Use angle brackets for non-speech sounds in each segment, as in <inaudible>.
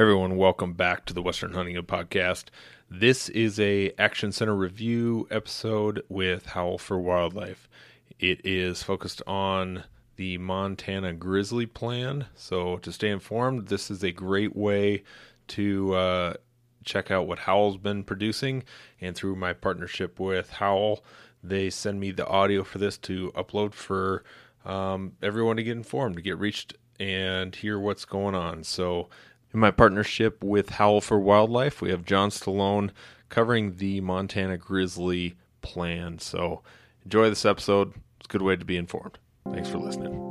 Everyone, welcome back to the Western Hunting Podcast. This is a Action Center review episode with Howl for Wildlife. It is focused on the Montana Grizzly Plan. So to stay informed, this is a great way to uh, check out what Howl's been producing. And through my partnership with Howl, they send me the audio for this to upload for um, everyone to get informed, to get reached and hear what's going on. So in my partnership with Howl for Wildlife, we have John Stallone covering the Montana Grizzly plan. So enjoy this episode. It's a good way to be informed. Thanks for listening.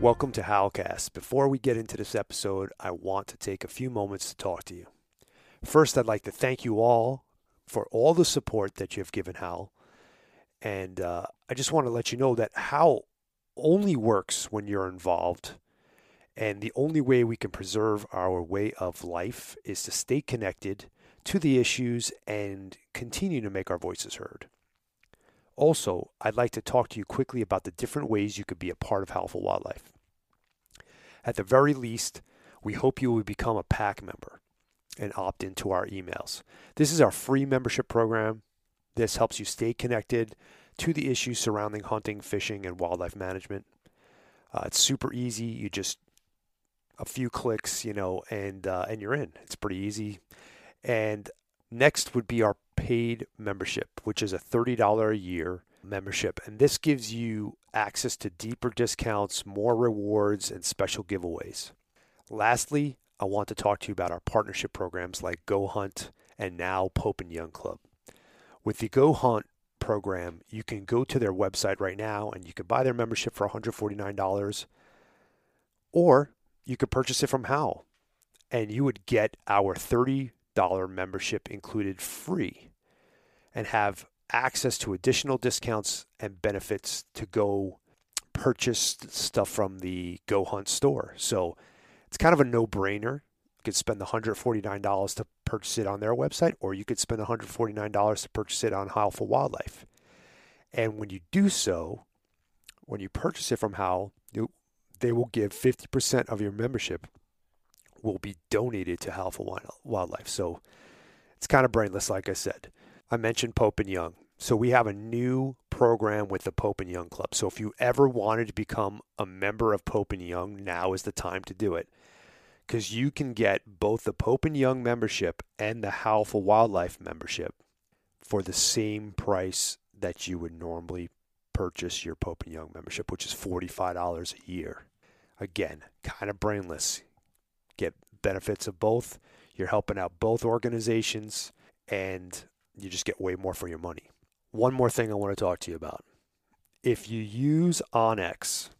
Welcome to Howlcast. Before we get into this episode, I want to take a few moments to talk to you. First, I'd like to thank you all for all the support that you have given Howl. And uh, I just want to let you know that Howl only works when you're involved. And the only way we can preserve our way of life is to stay connected to the issues and continue to make our voices heard. Also, I'd like to talk to you quickly about the different ways you could be a part of for Wildlife. At the very least, we hope you will become a PAC member and opt into our emails. This is our free membership program this helps you stay connected to the issues surrounding hunting, fishing, and wildlife management. Uh, it's super easy. You just a few clicks, you know, and uh, and you're in. It's pretty easy. And next would be our paid membership, which is a thirty dollar a year membership, and this gives you access to deeper discounts, more rewards, and special giveaways. Lastly, I want to talk to you about our partnership programs like Go Hunt and now Pope and Young Club. With the Go Hunt program, you can go to their website right now and you can buy their membership for $149 or you could purchase it from Howl and you would get our $30 membership included free and have access to additional discounts and benefits to go purchase stuff from the Go Hunt store. So it's kind of a no brainer You could spend the $149 to purchase it on their website, or you could spend $149 to purchase it on Howl for Wildlife. And when you do so, when you purchase it from Howl, they will give 50% of your membership will be donated to Howl for Wildlife. So it's kind of brainless, like I said. I mentioned Pope and Young. So we have a new program with the Pope and Young Club. So if you ever wanted to become a member of Pope and Young, now is the time to do it because you can get both the Pope and Young membership and the Howl for Wildlife membership for the same price that you would normally purchase your Pope and Young membership, which is $45 a year. Again, kind of brainless. Get benefits of both. You're helping out both organizations and you just get way more for your money. One more thing I want to talk to you about. If you use onX,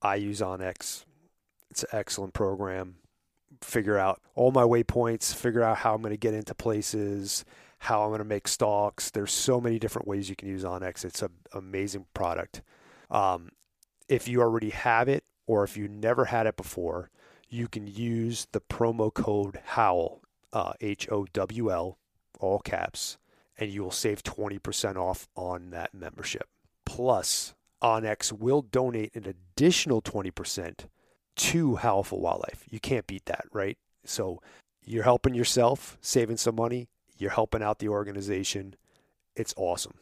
I use onX. It's an excellent program figure out all my waypoints, figure out how I'm going to get into places, how I'm going to make stalks. There's so many different ways you can use onX. It's an amazing product. Um, if you already have it or if you never had it before, you can use the promo code HOWL, uh, H O W L, all caps, and you will save 20% off on that membership. Plus, onX will donate an additional 20% to Howl for Wildlife. You can't beat that, right? So you're helping yourself, saving some money. You're helping out the organization. It's awesome.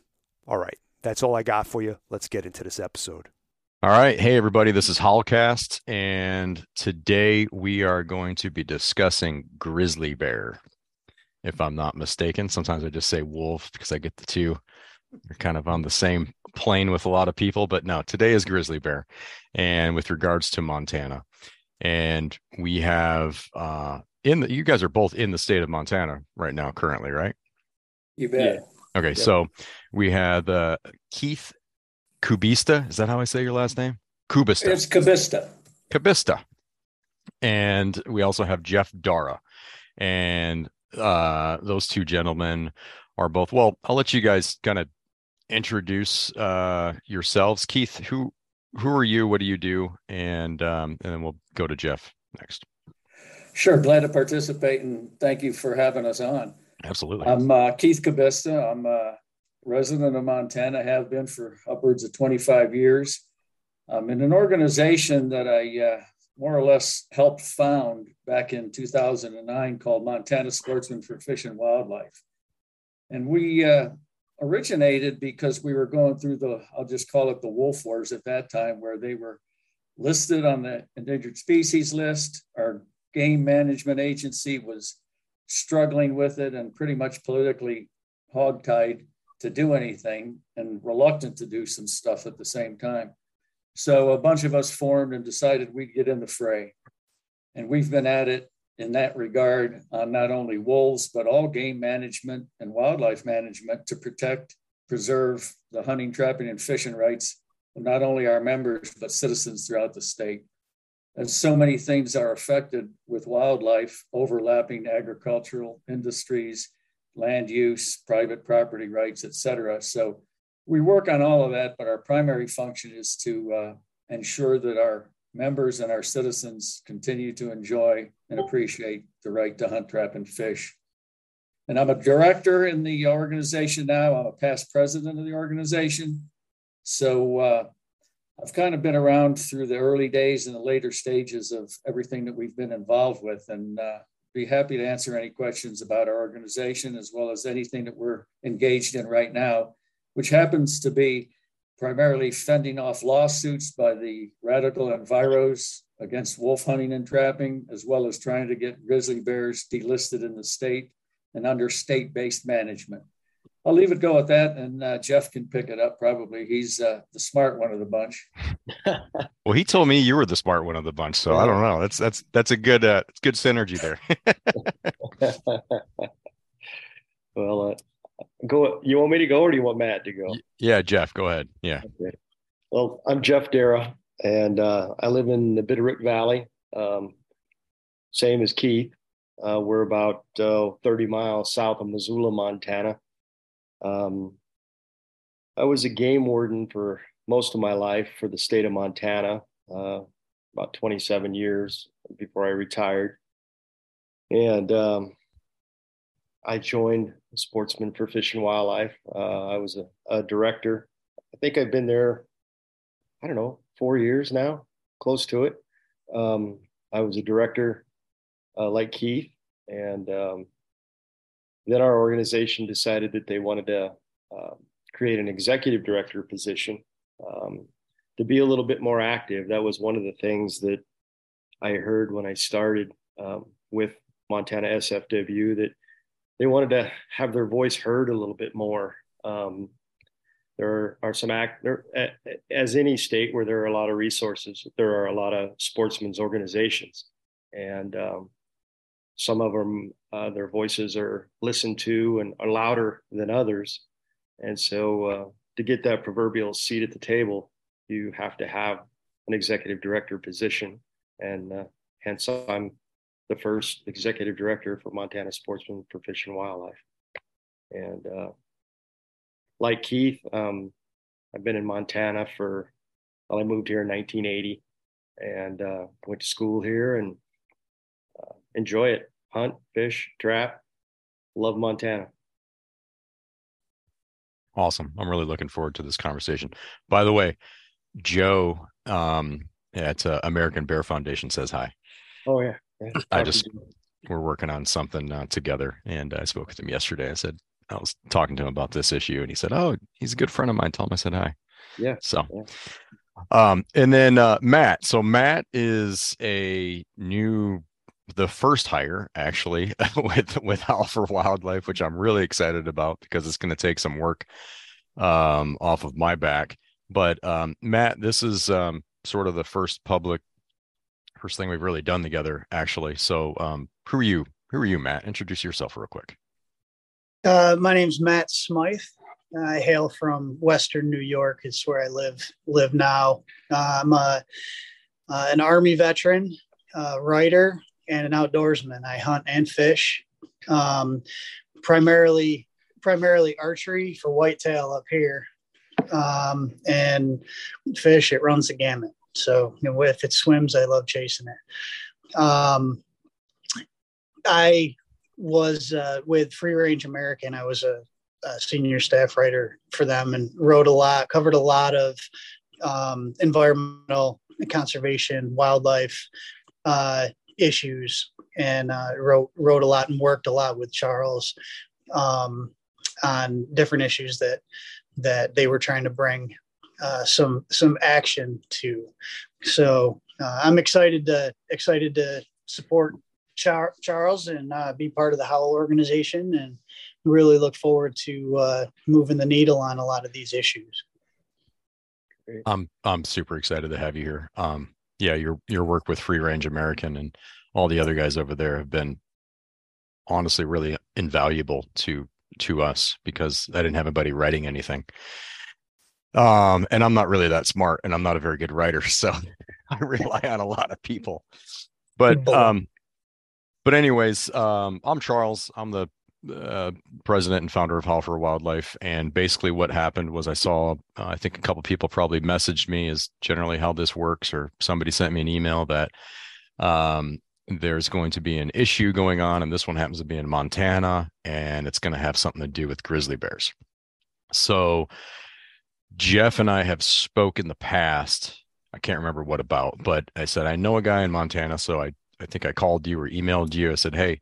All right, that's all I got for you. Let's get into this episode. All right. Hey, everybody. This is Howlcast. And today we are going to be discussing grizzly bear, if I'm not mistaken. Sometimes I just say wolf because I get the two. They're kind of on the same plane with a lot of people. But no, today is grizzly bear. And with regards to Montana, and we have uh in the you guys are both in the state of Montana right now, currently, right? You bet. Okay, Yeah. so we have uh, Keith Kubista. Is that how I say your last name? Kubista. It's Kubista. Kubista. And we also have Jeff Darrah. And uh, those two gentlemen are both, well, I'll let you guys kind of introduce uh, yourselves. Keith, who who are you? What do you do? And um, and then we'll go to Jeff next. Sure, glad to participate and thank you for having us on. Absolutely. I'm uh, Keith Kubista. I'm a resident of Montana, have been for upwards of 25 years. I'm in an organization that I uh, more or less helped found back in 2009 called Montana Sportsmen for Fish and Wildlife. And we uh, originated because we were going through the, I'll just call it the wolf wars at that time, where they were listed on the endangered species list. Our game management agency was struggling with it and pretty much politically hogtied to do anything and reluctant to do some stuff at the same time. So a bunch of us formed and decided we'd get in the fray. And we've been at it in that regard on not only wolves, but all game management and wildlife management to protect, preserve the hunting, trapping, and fishing rights of not only our members, but citizens throughout the state. And so many things are affected with wildlife, overlapping agricultural industries, land use, private property rights, et cetera. So we work on all of that, but our primary function is to uh, ensure that our members and our citizens continue to enjoy and appreciate the right to hunt, trap, and fish. And I'm a director in the organization now. I'm a past president of the organization. So uh, I've kind of been around through the early days and the later stages of everything that we've been involved with, and uh, be happy to answer any questions about our organization as well as anything that we're engaged in right now, which happens to be primarily fending off lawsuits by the radical enviros against wolf hunting and trapping, as well as trying to get grizzly bears delisted in the state and under state based management. I'll leave it go at that, and uh, Jeff can pick it up. Probably he's uh, the smart one of the bunch. <laughs> well, he told me you were the smart one of the bunch, so I don't know. That's that's that's a good uh, good synergy there. <laughs> <laughs> well, uh, go. You want me to go, or do you want Matt to go? yeah, Jeff, go ahead. Yeah. Okay. Well, I'm Jeff Darrah, and uh, I live in the Bitterroot Valley, um, same as Keith. Uh, we're about uh, 30 miles south of Missoula, Montana. Um, I was a game warden for most of my life for the state of Montana, uh, about 27 years before I retired. And um, I joined Sportsmen for Fish and Wildlife. Uh, I was a, a, director. I think I've been there, I don't know, four years now, close to it. Um, I was a director uh, like Keith. And um, then our organization decided that they wanted to uh, create an executive director position um, to be a little bit more active. That was one of the things that I heard when I started um, with Montana SFW that they wanted to have their voice heard a little bit more. Um, there are some act there, as any state where there are a lot of resources. There are a lot of sportsmen's organizations, and um, some of them uh, their voices are listened to and are louder than others and so uh, to get that proverbial seat at the table you have to have an executive director position and uh, hence i'm the first executive director for montana sportsmen for fish and wildlife and uh, like keith um, i've been in montana for well i moved here in 1980 and uh, went to school here and uh, enjoy it hunt, fish, trap. Love Montana. Awesome. I'm really looking forward to this conversation. By the way, Joe um, at uh, American Bear Foundation says hi. Oh yeah. Yeah. I just we're working on something uh, together, and I spoke with him yesterday. I said I was talking to him about this issue, and he said, "Oh, he's a good friend of mine." Tell him I said hi. Yeah. So, Yeah. um, and then uh, Matt. So Matt is a new, the first hire actually <laughs> with with Howl for Wildlife, which I'm really excited about because it's going to take some work um, off of my back. But um, Matt, this is um, sort of the first public, first thing we've really done together, actually. So, um, who are you? Who are you, Matt? Introduce yourself real quick. Uh, my name's Matt Smythe. I hail from Western New York. It's where I live live now. Uh, I'm a, uh, an Army veteran, uh, writer, and an outdoorsman. I hunt and fish, um, primarily primarily archery for whitetail up here, um, and fish. It runs the gamut. So you know, if it swims, I love chasing it. Um, I was uh, with Free Range American. I was a, a, senior staff writer for them and wrote a lot, covered a lot of um, environmental conservation, wildlife uh, issues, and uh, wrote wrote a lot and worked a lot with Charles um, on different issues that that they were trying to bring uh, some some action to. So uh, I'm excited to excited to support Char- Charles and uh, be part of the Howl organization and really look forward to uh, moving the needle on a lot of these issues. I'm I'm super excited to have you here. Um, yeah, your your work with Free Range American and all the other guys over there have been honestly really invaluable to to us because I didn't have anybody writing anything. Um, and I'm not really that smart, and I'm not a very good writer, <laughs> so I rely on a lot of people. But um, but anyways, um, I'm Charles. I'm the uh, president and founder of Howl for Wildlife. And basically, what happened was I saw, uh, I think a couple people probably messaged me, is generally how this works, or somebody sent me an email that um, there's going to be an issue going on, and this one happens to be in Montana, and it's going to have something to do with grizzly bears. So, Jeff and I have spoke in the past. I can't remember what about, but I said I know a guy in Montana, so I I think I called you or emailed you. I said, "Hey,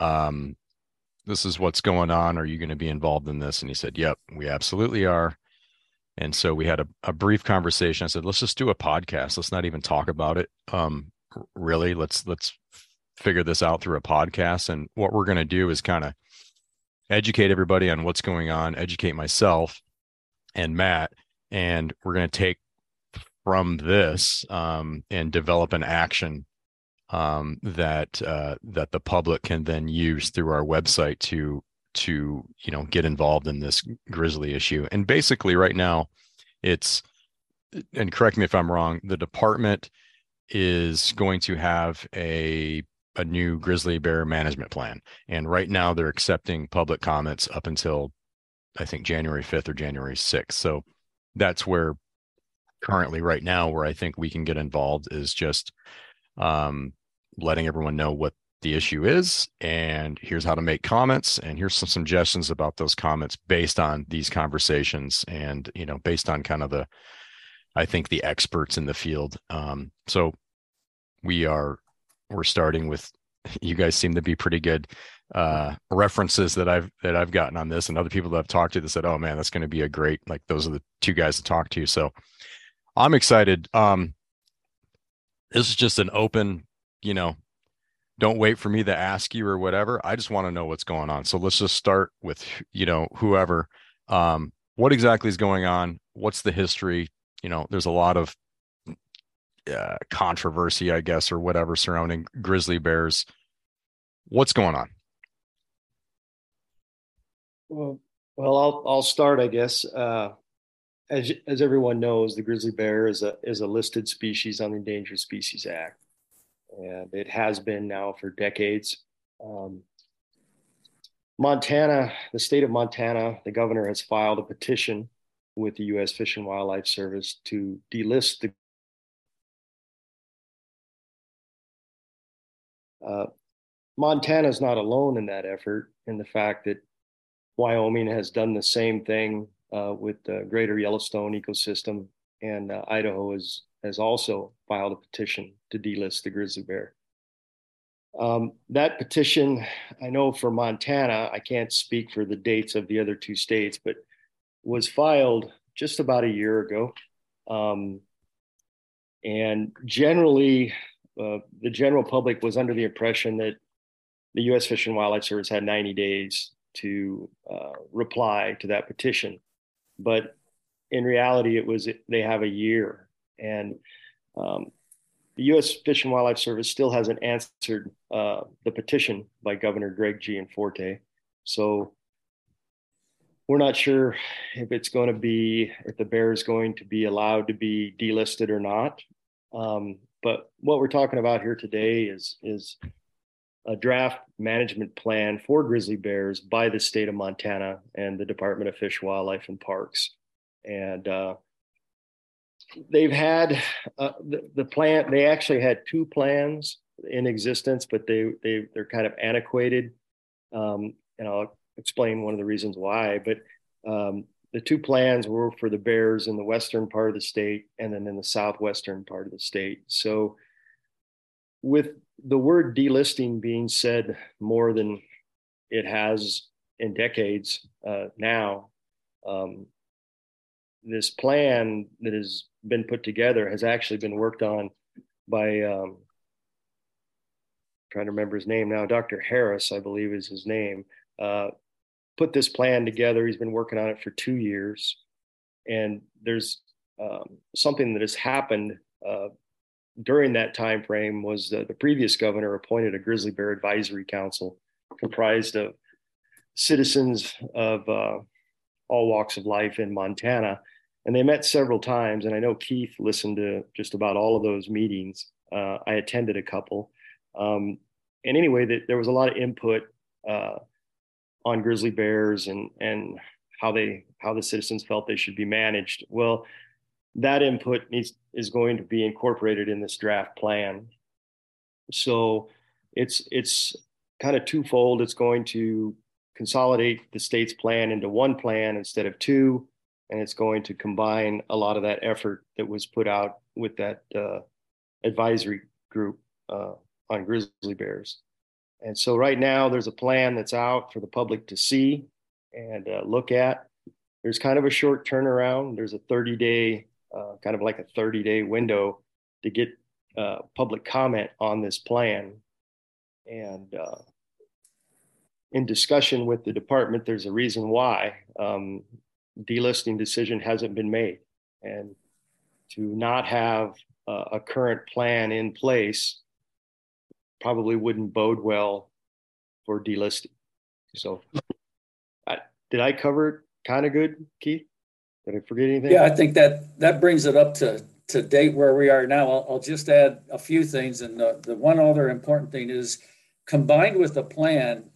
um, this is what's going on. Are you going to be involved in this?" And he said, "Yep, we absolutely are." And so we had a, a brief conversation. I said, "Let's just do a podcast. Let's not even talk about it. Um, really, let's let's figure this out through a podcast. And what we're going to do is kind of educate everybody on what's going on, educate myself and Matt, and we're going to take from this um, and develop an action um, that uh, that the public can then use through our website to to you know get involved in this grizzly issue. And basically, right now, it's and correct me if I'm wrong. The department is going to have a a new grizzly bear management plan, and right now they're accepting public comments up until I think January 5th or January 6th. So that's where currently right now where I think we can get involved is just um, letting everyone know what the issue is and here's how to make comments and here's some suggestions about those comments based on these conversations and you know based on kind of the i think the experts in the field um, so we are we're starting with you guys seem to be pretty good uh, references that i've that i've gotten on this and other people that i've talked to that said oh man that's going to be a great like those are the two guys to talk to so i'm excited um this is just an open you know, don't wait for me to ask you or whatever. I just want to know what's going on. So let's just start with, you know, whoever. Um, what exactly is going on? What's the history? You know, there's a lot of uh, controversy, I guess, or whatever surrounding grizzly bears. What's going on? Well, well, I'll I'll start, I guess. Uh, as as everyone knows, the grizzly bear is a is a listed species on the Endangered Species Act and it has been now for decades. Um, Montana, the state of Montana, the governor has filed a petition with the U.S. Fish and Wildlife Service to delist the. Uh, Montana is not alone in that effort, in the fact that Wyoming has done the same thing uh, with the greater Yellowstone ecosystem, and uh, Idaho is has also filed a petition to delist the grizzly bear. Um, that petition, I know for Montana, I can't speak for the dates of the other two states, but was filed just about a year ago. Um, and generally, uh, the general public was under the impression that the U.S. Fish and Wildlife Service had 90 days to uh, reply to that petition. But in reality, it was they have a year. And um, the U.S. Fish and Wildlife Service still hasn't answered uh, the petition by Governor Greg Gianforte. So we're not sure if it's going to be if the bear is going to be allowed to be delisted or not. Um, but what we're talking about here today is is a draft management plan for grizzly bears by the state of Montana and the Department of Fish, Wildlife, and Parks. And uh, they've had uh, the, the plan they actually had two plans in existence but they they they're kind of antiquated um, and i'll explain one of the reasons why but um, the two plans were for the bears in the western part of the state and then in the southwestern part of the state. So with the word delisting being said more than it has in decades uh, now um, this plan that has been put together has actually been worked on by um, trying to remember his name now dr harris i believe is his name uh, put this plan together he's been working on it for two years and there's um, something that has happened uh, during that time frame was that the previous governor appointed a grizzly bear advisory council comprised of citizens of uh, all walks of life in montana and they met several times. And I know Keith listened to just about all of those meetings. Uh, I attended a couple. Um, and anyway, that there was a lot of input uh, on grizzly bears and and how they how the citizens felt they should be managed. Well, that input is going to be incorporated in this draft plan. So it's it's kind of twofold. It's going to consolidate the state's plan into one plan instead of two and it's going to combine a lot of that effort that was put out with that uh, advisory group uh, on grizzly bears. And so right now there's a plan that's out for the public to see and uh, look at. There's kind of a short turnaround. There's a 30 day, uh, kind of like a 30 day window to get uh, public comment on this plan. And uh, in discussion with the department, there's a reason why. Um, delisting decision hasn't been made. And to not have uh, a current plan in place probably wouldn't bode well for delisting. So, I, did I cover it kind of good, Keith? Did I forget anything? Yeah, I think that that brings it up to to date where we are now. I'll, I'll just add a few things, and the, the one other important thing is combined with the plan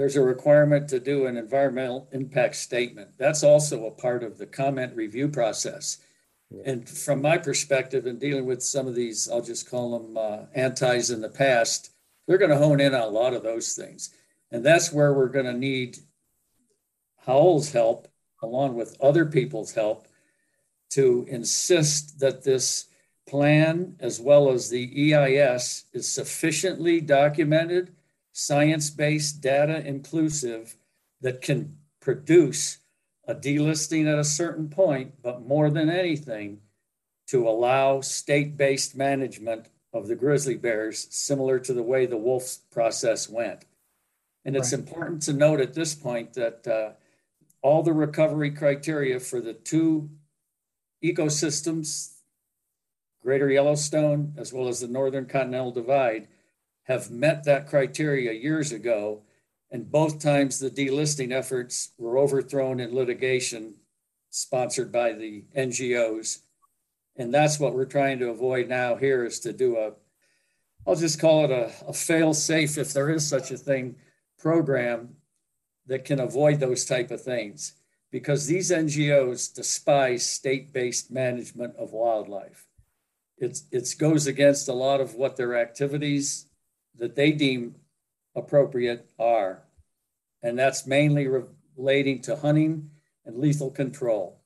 there's a requirement to do an environmental impact statement. That's also a part of the comment review process. And from my perspective, in dealing with some of these, I'll just call them uh, antis in the past, they're going to hone in on a lot of those things. And that's where we're going to need Howl's help, along with other people's help, to insist that this plan, as well as the EIS, is sufficiently documented science based, data inclusive that can produce a delisting at a certain point, but more than anything, to allow state based management of the grizzly bears, similar to the way the wolf process went. And it's right. important to note at this point that uh, all the recovery criteria for the two ecosystems, Greater Yellowstone as well as the Northern Continental Divide, have met that criteria years ago. And both times the delisting efforts were overthrown in litigation sponsored by the NGOs. And that's what we're trying to avoid now here is to do a, I'll just call it a, a fail safe, if there is such a thing, program that can avoid those type of things. Because these NGOs despise state-based management of wildlife. It's, it goes against a lot of what their activities that they deem appropriate are. And that's mainly relating to hunting and lethal control.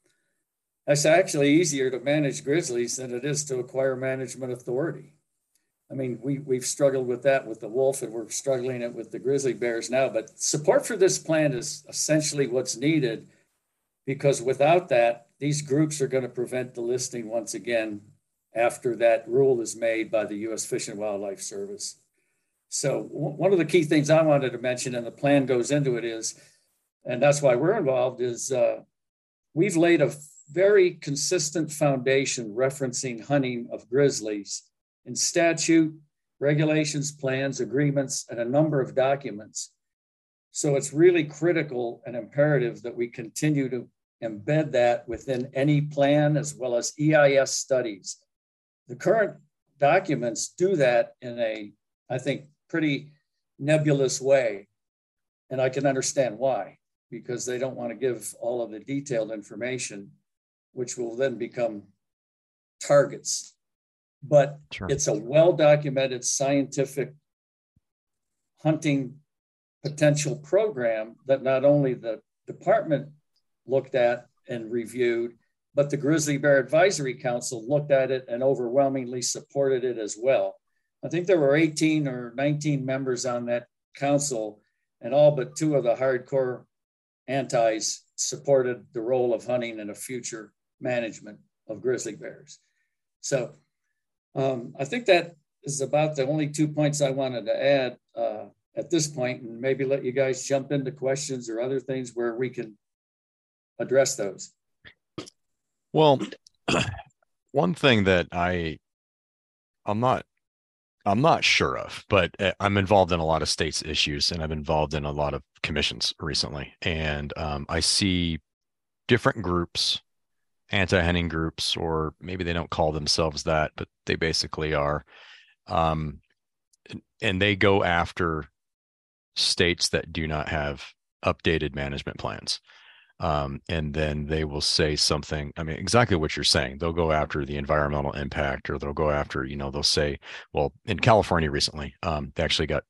It's actually easier to manage grizzlies than it is to acquire management authority. I mean, we, we've struggled with that with the wolf and we're struggling it with the grizzly bears now. But support for this plan is essentially what's needed because without that, these groups are going to prevent the listing once again after that rule is made by the U.S. Fish and Wildlife Service. So, one of the key things I wanted to mention, and the plan goes into it, is, and that's why we're involved, is uh, we've laid a very consistent foundation referencing hunting of grizzlies in statute, regulations, plans, agreements, and a number of documents. So it's really critical and imperative that we continue to embed that within any plan as well as EIS studies. The current documents do that in a, I think, pretty nebulous way. And I can understand why, because they don't want to give all of the detailed information, which will then become targets. But sure. it's a well documented scientific hunting potential program that not only the department looked at and reviewed, but the Grizzly Bear Advisory Council looked at it and overwhelmingly supported it as well. I think there were 18 or 19 members on that council, and all but two of the hardcore antis supported the role of hunting in a future management of grizzly bears. So um, I think that is about the only two points I wanted to add uh, at this point, and maybe let you guys jump into questions or other things where we can address those? Well, <clears throat> one thing that I I'm not I'm not sure of, but uh, I'm involved in a lot of states issues, and I've been involved in a lot of commissions recently, and um, I see different groups, anti-hunting groups, or maybe they don't call themselves that, but they basically are, um, and they go after states that do not have updated management plans um, and then they will say something i mean exactly what you're saying. They'll go after the environmental impact or they'll go after you know they'll say well in california recently um, they actually got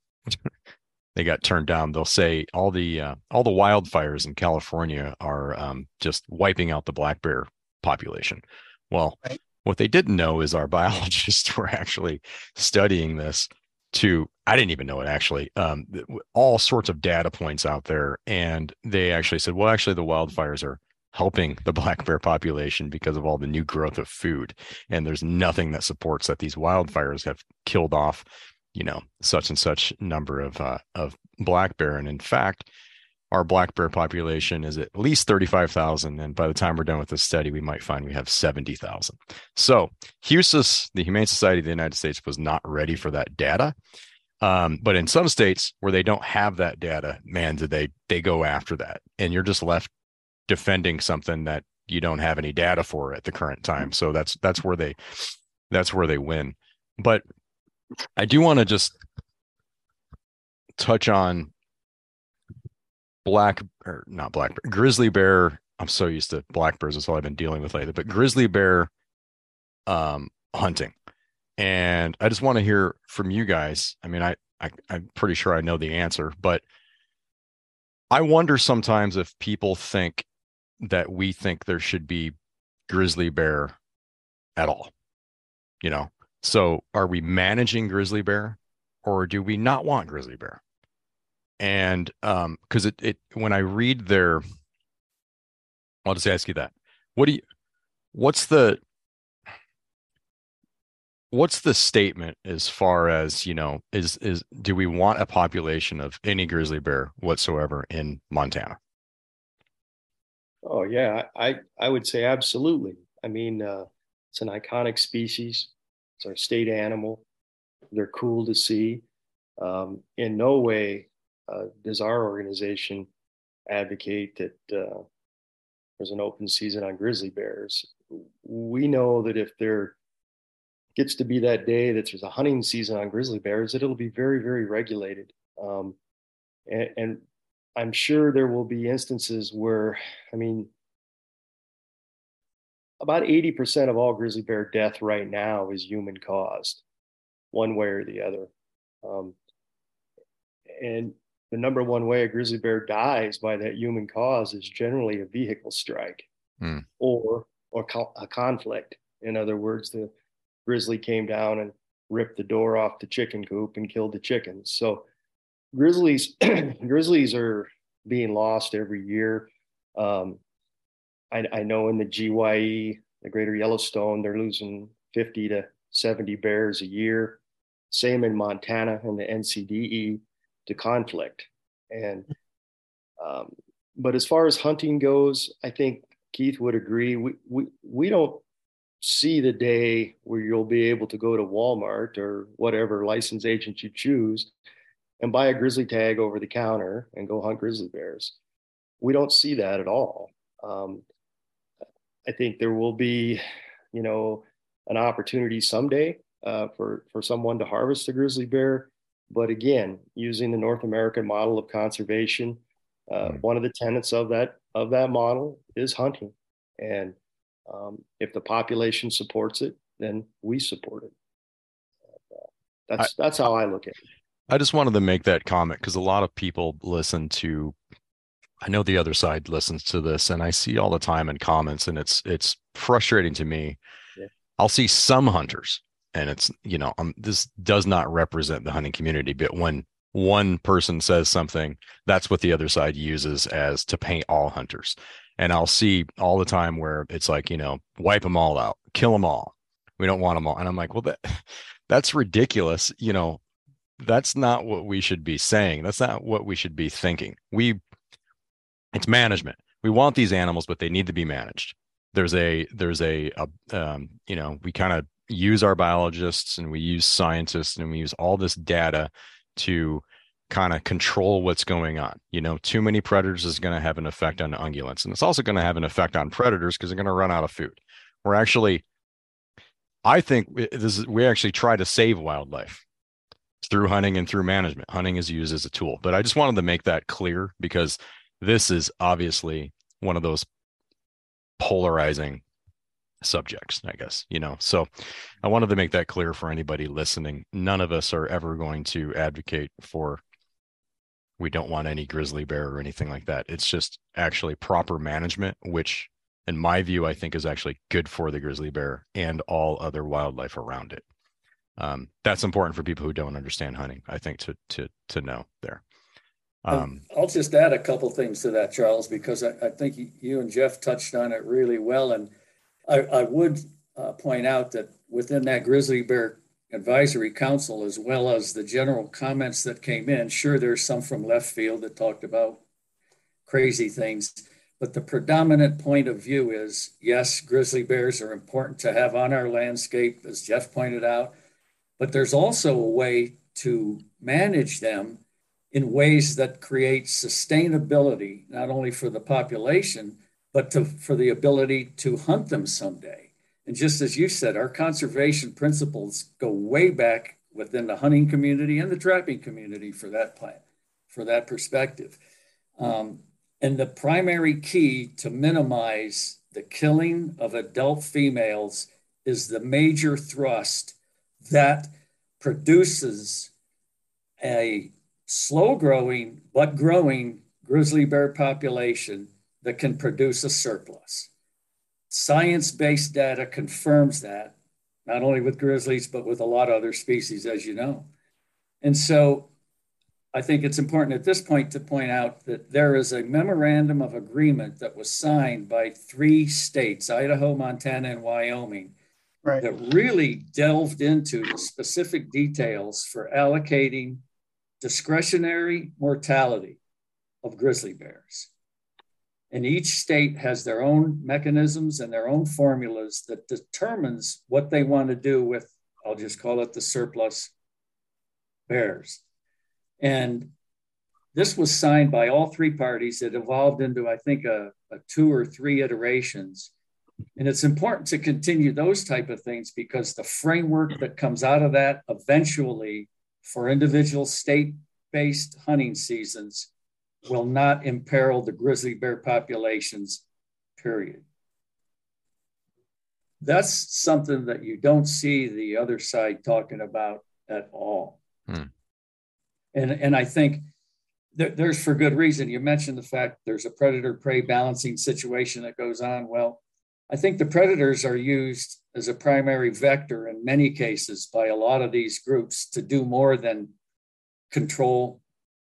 they got turned down. They'll say all the uh, all the wildfires in california are um, just wiping out the black bear population. Well right. what they didn't know is our <laughs> biologists were actually studying this to I didn't even know it actually. Um, all sorts of data points out there, and they actually said, well, actually, the wildfires are helping the <laughs> black bear population because of all the new growth of food, and there's nothing that supports that these wildfires have killed off, you know, such and such number of uh, of black bear, and in fact, our black bear population is at least 35,000. And by the time we're done with this study, we might find we have 70,000. So HSUS, the Humane Society of the United States, was not ready for that data. Um, but in some states where they don't have that data, man, do they they go after that. And you're just left defending something that you don't have any data for at the current time. So that's that's where they that's where they win. But I do want to just touch on black or not black grizzly bear. I'm so used to black bears. That's all I've been dealing with lately. But grizzly bear um, hunting, and I just want to hear from you guys. I mean, I, I I'm pretty sure I know the answer, but I wonder sometimes if people think that we think there should be grizzly bear at all. You know, so are we managing grizzly bear, or do we not want grizzly bear? And um because it it when i read their i'll just ask you that. What do you what's the what's the statement as far as you know is is do we want a population of any grizzly bear whatsoever in montana? Oh yeah i i would say absolutely. I mean uh, it's an iconic species. It's our state animal. They're cool to see. Um, in no way uh, does our organization advocate that uh, there's an open season on grizzly bears? We know that if there gets to be that day that there's a hunting season on grizzly bears, that it'll be very, very regulated. Um, and, and I'm sure there will be instances where, I mean, about 80% of all grizzly bear death right now is human caused, one way or the other. Um, and the number one way a grizzly bear dies by that human cause is generally a vehicle strike mm. or or co- a conflict. In other words, the grizzly came down and ripped the door off the chicken coop and killed the chickens. So grizzlies <clears throat> grizzlies are being lost every year. Um, I, I know in the GYE, the Greater Yellowstone, they're losing 50 to 70 bears a year. Same in Montana and the NCDE to conflict. And um, but as far as hunting goes, I think Keith would agree. We we we don't see the day where you'll be able to go to Walmart or whatever license agent you choose and buy a grizzly tag over the counter and go hunt grizzly bears. We don't see that at all. Um, I think there will be, you know, an opportunity someday uh, for for someone to harvest a grizzly bear. But again, using the North American model of conservation, uh, mm. one of the tenets of that of that model is hunting, and um, if the population supports it, then we support it. Uh, that's I, that's how I look at it. I just wanted to make that comment because a lot of people listen to I know the other side listens to this and I see all the time in comments and it's it's frustrating to me. Yeah. I'll see some hunters and it's you know um, this does not represent the hunting community but when one person says something that's what the other side uses as to paint all hunters. And I'll see all the time where it's like you know wipe them all out kill them all. We don't want them all. And I'm like well that <laughs> that's ridiculous. You know that's not what we should be saying. That's not what we should be thinking. We it's management. We want these animals, but they need to be managed. There's a there's a, a um, you know we kind of use our biologists and we use scientists and we use all this data to kind of control what's going on. You know, too many predators is going to have an effect on ungulates, and it's also going to have an effect on predators because they're going to run out of food. We're actually, I think this is, we actually try to save wildlife through hunting and through management. Hunting is used as a tool, but I just wanted to make that clear because this is obviously one of those polarizing subjects, I guess, you know. So I wanted to make that clear for anybody listening. None of us are ever going to advocate for we don't want any grizzly bear or anything like that. It's just actually proper management, which in my view, I think is actually good for the grizzly bear and all other wildlife around it. Um, that's important for people who don't understand hunting, I think, to to to know there. Um, I'll just add a couple things to that, Charles, because I, I, think you and Jeff touched on it really well. And I, I would uh, point out that within that Grizzly Bear Advisory Council, as well as the general comments that came in, sure, there's some from left field that talked about crazy things. But the predominant point of view is yes, grizzly bears are important to have on our landscape, as Jeff pointed out. But there's also a way to manage them in ways that create sustainability, not only for the population, but to, for the ability to hunt them someday. And just as you said, our conservation principles go way back within the hunting community and the trapping community for that plan, for that perspective. Um, and the primary key to minimize the killing of adult females is the major thrust that produces a slow growing but growing grizzly bear population that can produce a surplus. Science based data confirms that, not only with grizzlies, but with a lot of other species, as you know. And so I think it's important at this point to point out that there is a memorandum of agreement that was signed by three states Idaho, Montana, and Wyoming right. that really delved into the specific details for allocating discretionary mortality of grizzly bears. And each state has their own mechanisms and their own formulas that determines what they want to do with, I'll just call it the surplus bears. And this was signed by all three parties. It evolved into, I think, a, a two or three iterations. And it's important to continue those type of things because the framework that comes out of that eventually for individual state based hunting seasons will not imperil the grizzly bear populations, period. That's something that you don't see the other side talking about at all. Hmm. And, and I think there's for good reason. You mentioned the fact there's a predator prey balancing situation that goes on. Well, I think the predators are used as a primary vector in many cases by a lot of these groups to do more than control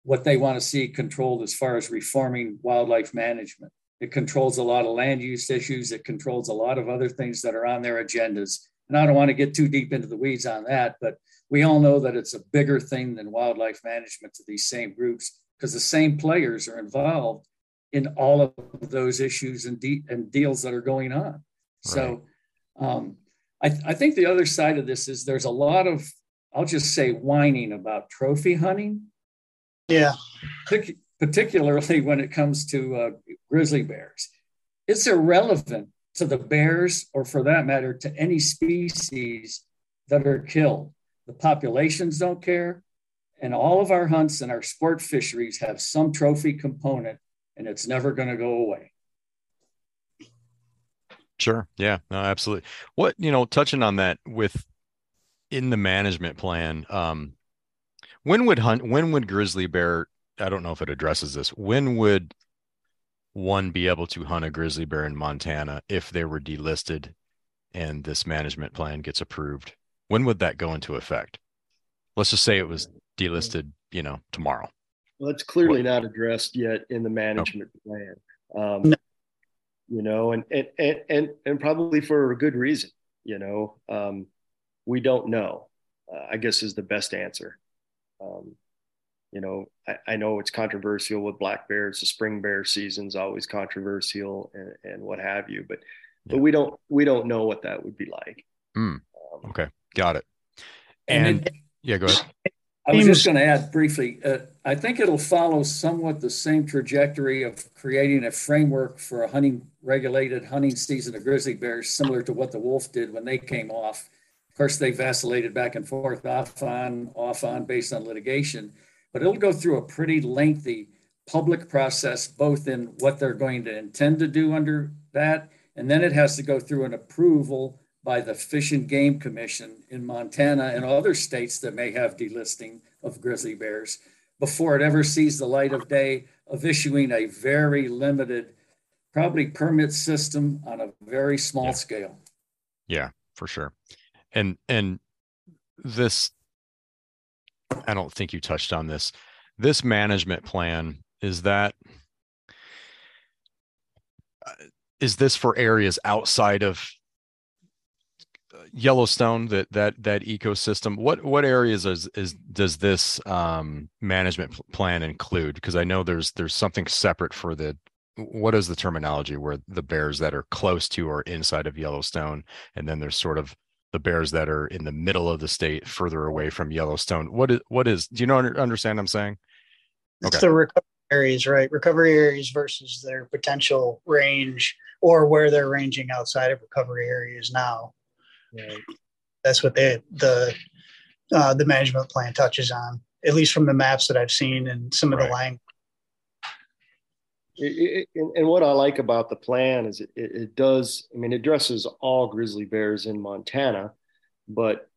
what they want to see controlled as far as reforming wildlife management. It controls a lot of land use issues. It controls a lot of other things that are on their agendas. And I don't want to get too deep into the weeds on that, but we all know that it's a bigger thing than wildlife management to these same groups because the same players are involved in all of those issues and, de- and deals that are going on. Right. So um, I, th- I think the other side of this is there's a lot of, I'll just say, whining about trophy hunting. Yeah. Partic- particularly when it comes to uh, grizzly bears. It's irrelevant to the bears, or for that matter, to any species that are killed. The populations don't care. And all of our hunts and our sport fisheries have some trophy component, and it's never going to go away. Sure. Yeah. No, absolutely. What, you know, touching on that with in the management plan, um, when would hunt, when would grizzly bear, I don't know if it addresses this, when would one be able to hunt a grizzly bear in Montana if they were delisted and this management plan gets approved? When would that go into effect? Let's just say it was delisted, you know, tomorrow. Well, it's clearly what? not addressed yet in the management no. plan. Um, no. You know, and, and and and and probably for a good reason. You know, um, we don't know. Uh, I guess is the best answer. Um, you know, I, I, know it's controversial with black bears. The spring bear season's always controversial and, and what have you, but yeah. but we don't we don't know what that would be like. Mm. Um, okay, got it. And, and it, yeah, go ahead. I was just going to add briefly. Uh, I think it'll follow somewhat the same trajectory of creating a framework for a hunting regulated hunting season of grizzly bears, similar to what the wolf did when they came off. Of course, they vacillated back and forth, off on, off on, based on litigation but it'll go through a pretty lengthy public process, both in what they're going to intend to do under that, and then it has to go through an approval by the Fish and Game Commission in Montana and other states that may have delisting of grizzly bears before it ever sees the light of day of issuing a very limited, probably permit system on a very small yeah. scale. Yeah, for sure. And and this I don't think you touched on this. This management plan is that uh, this for areas outside of uh, Yellowstone that that that ecosystem what what areas is is does this um, management plan include because I know there's there's something separate for the what is the terminology where the bears that are close to or inside of Yellowstone and then there's sort of the bears that are in the middle of the state, further away from Yellowstone. What is what is? Do you know understand? I'm saying. It's okay. the recovery areas, right? Recovery areas versus their potential range, or where they're ranging outside of recovery areas now. Right. That's what they the uh, the management plan touches on, at least from the maps that I've seen and some of right. the language it, it, and what I like about the plan is it, it, does, I mean, it addresses all grizzly bears in Montana, but,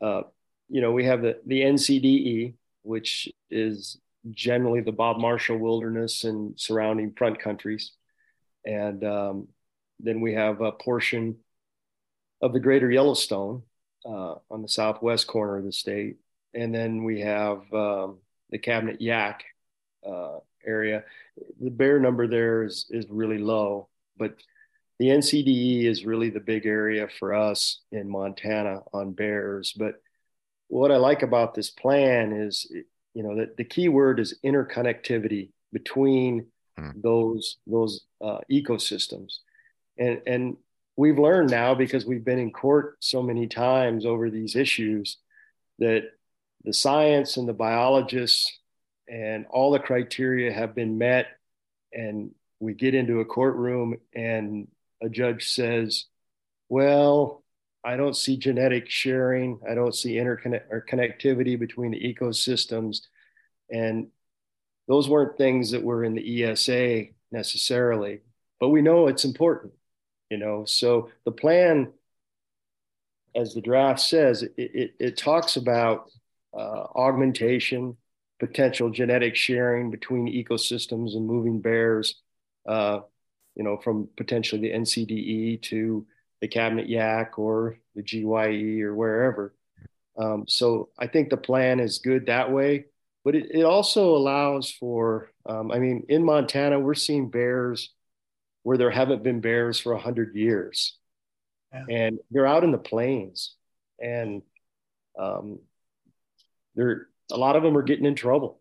uh, you know, we have the, the NCDE, which is generally the Bob Marshall Wilderness and surrounding front countries. And um, then we have a portion of the greater Yellowstone uh, on the southwest corner of the state. And then we have um, the Cabinet Yaak uh, area. The bear number there is is really low, but the NCDE is really the big area for us in Montana on bears. But what I like about this plan is, you know, that the key word is interconnectivity between hmm. those those uh, ecosystems, and and we've learned now because we've been in court so many times over these issues that the science and the biologists and all the criteria have been met and we get into a courtroom and a judge says well i don't see genetic sharing. I don't see interconnect or connectivity between the ecosystems. And those weren't things that were in the esa necessarily but we know it's important you know? So the plan as the draft says it, it, it talks about uh, augmentation potential genetic sharing between ecosystems and moving bears. Uh, you know, from potentially the NCDE to the cabinet Yaak or the GYE or wherever. Um, so I think the plan is good that way, but it, it also allows for, um, I mean, in Montana, we're seeing bears where there haven't been bears for 100 years. Yeah. And they're out in the plains. And um, they're, a lot of them are getting in trouble,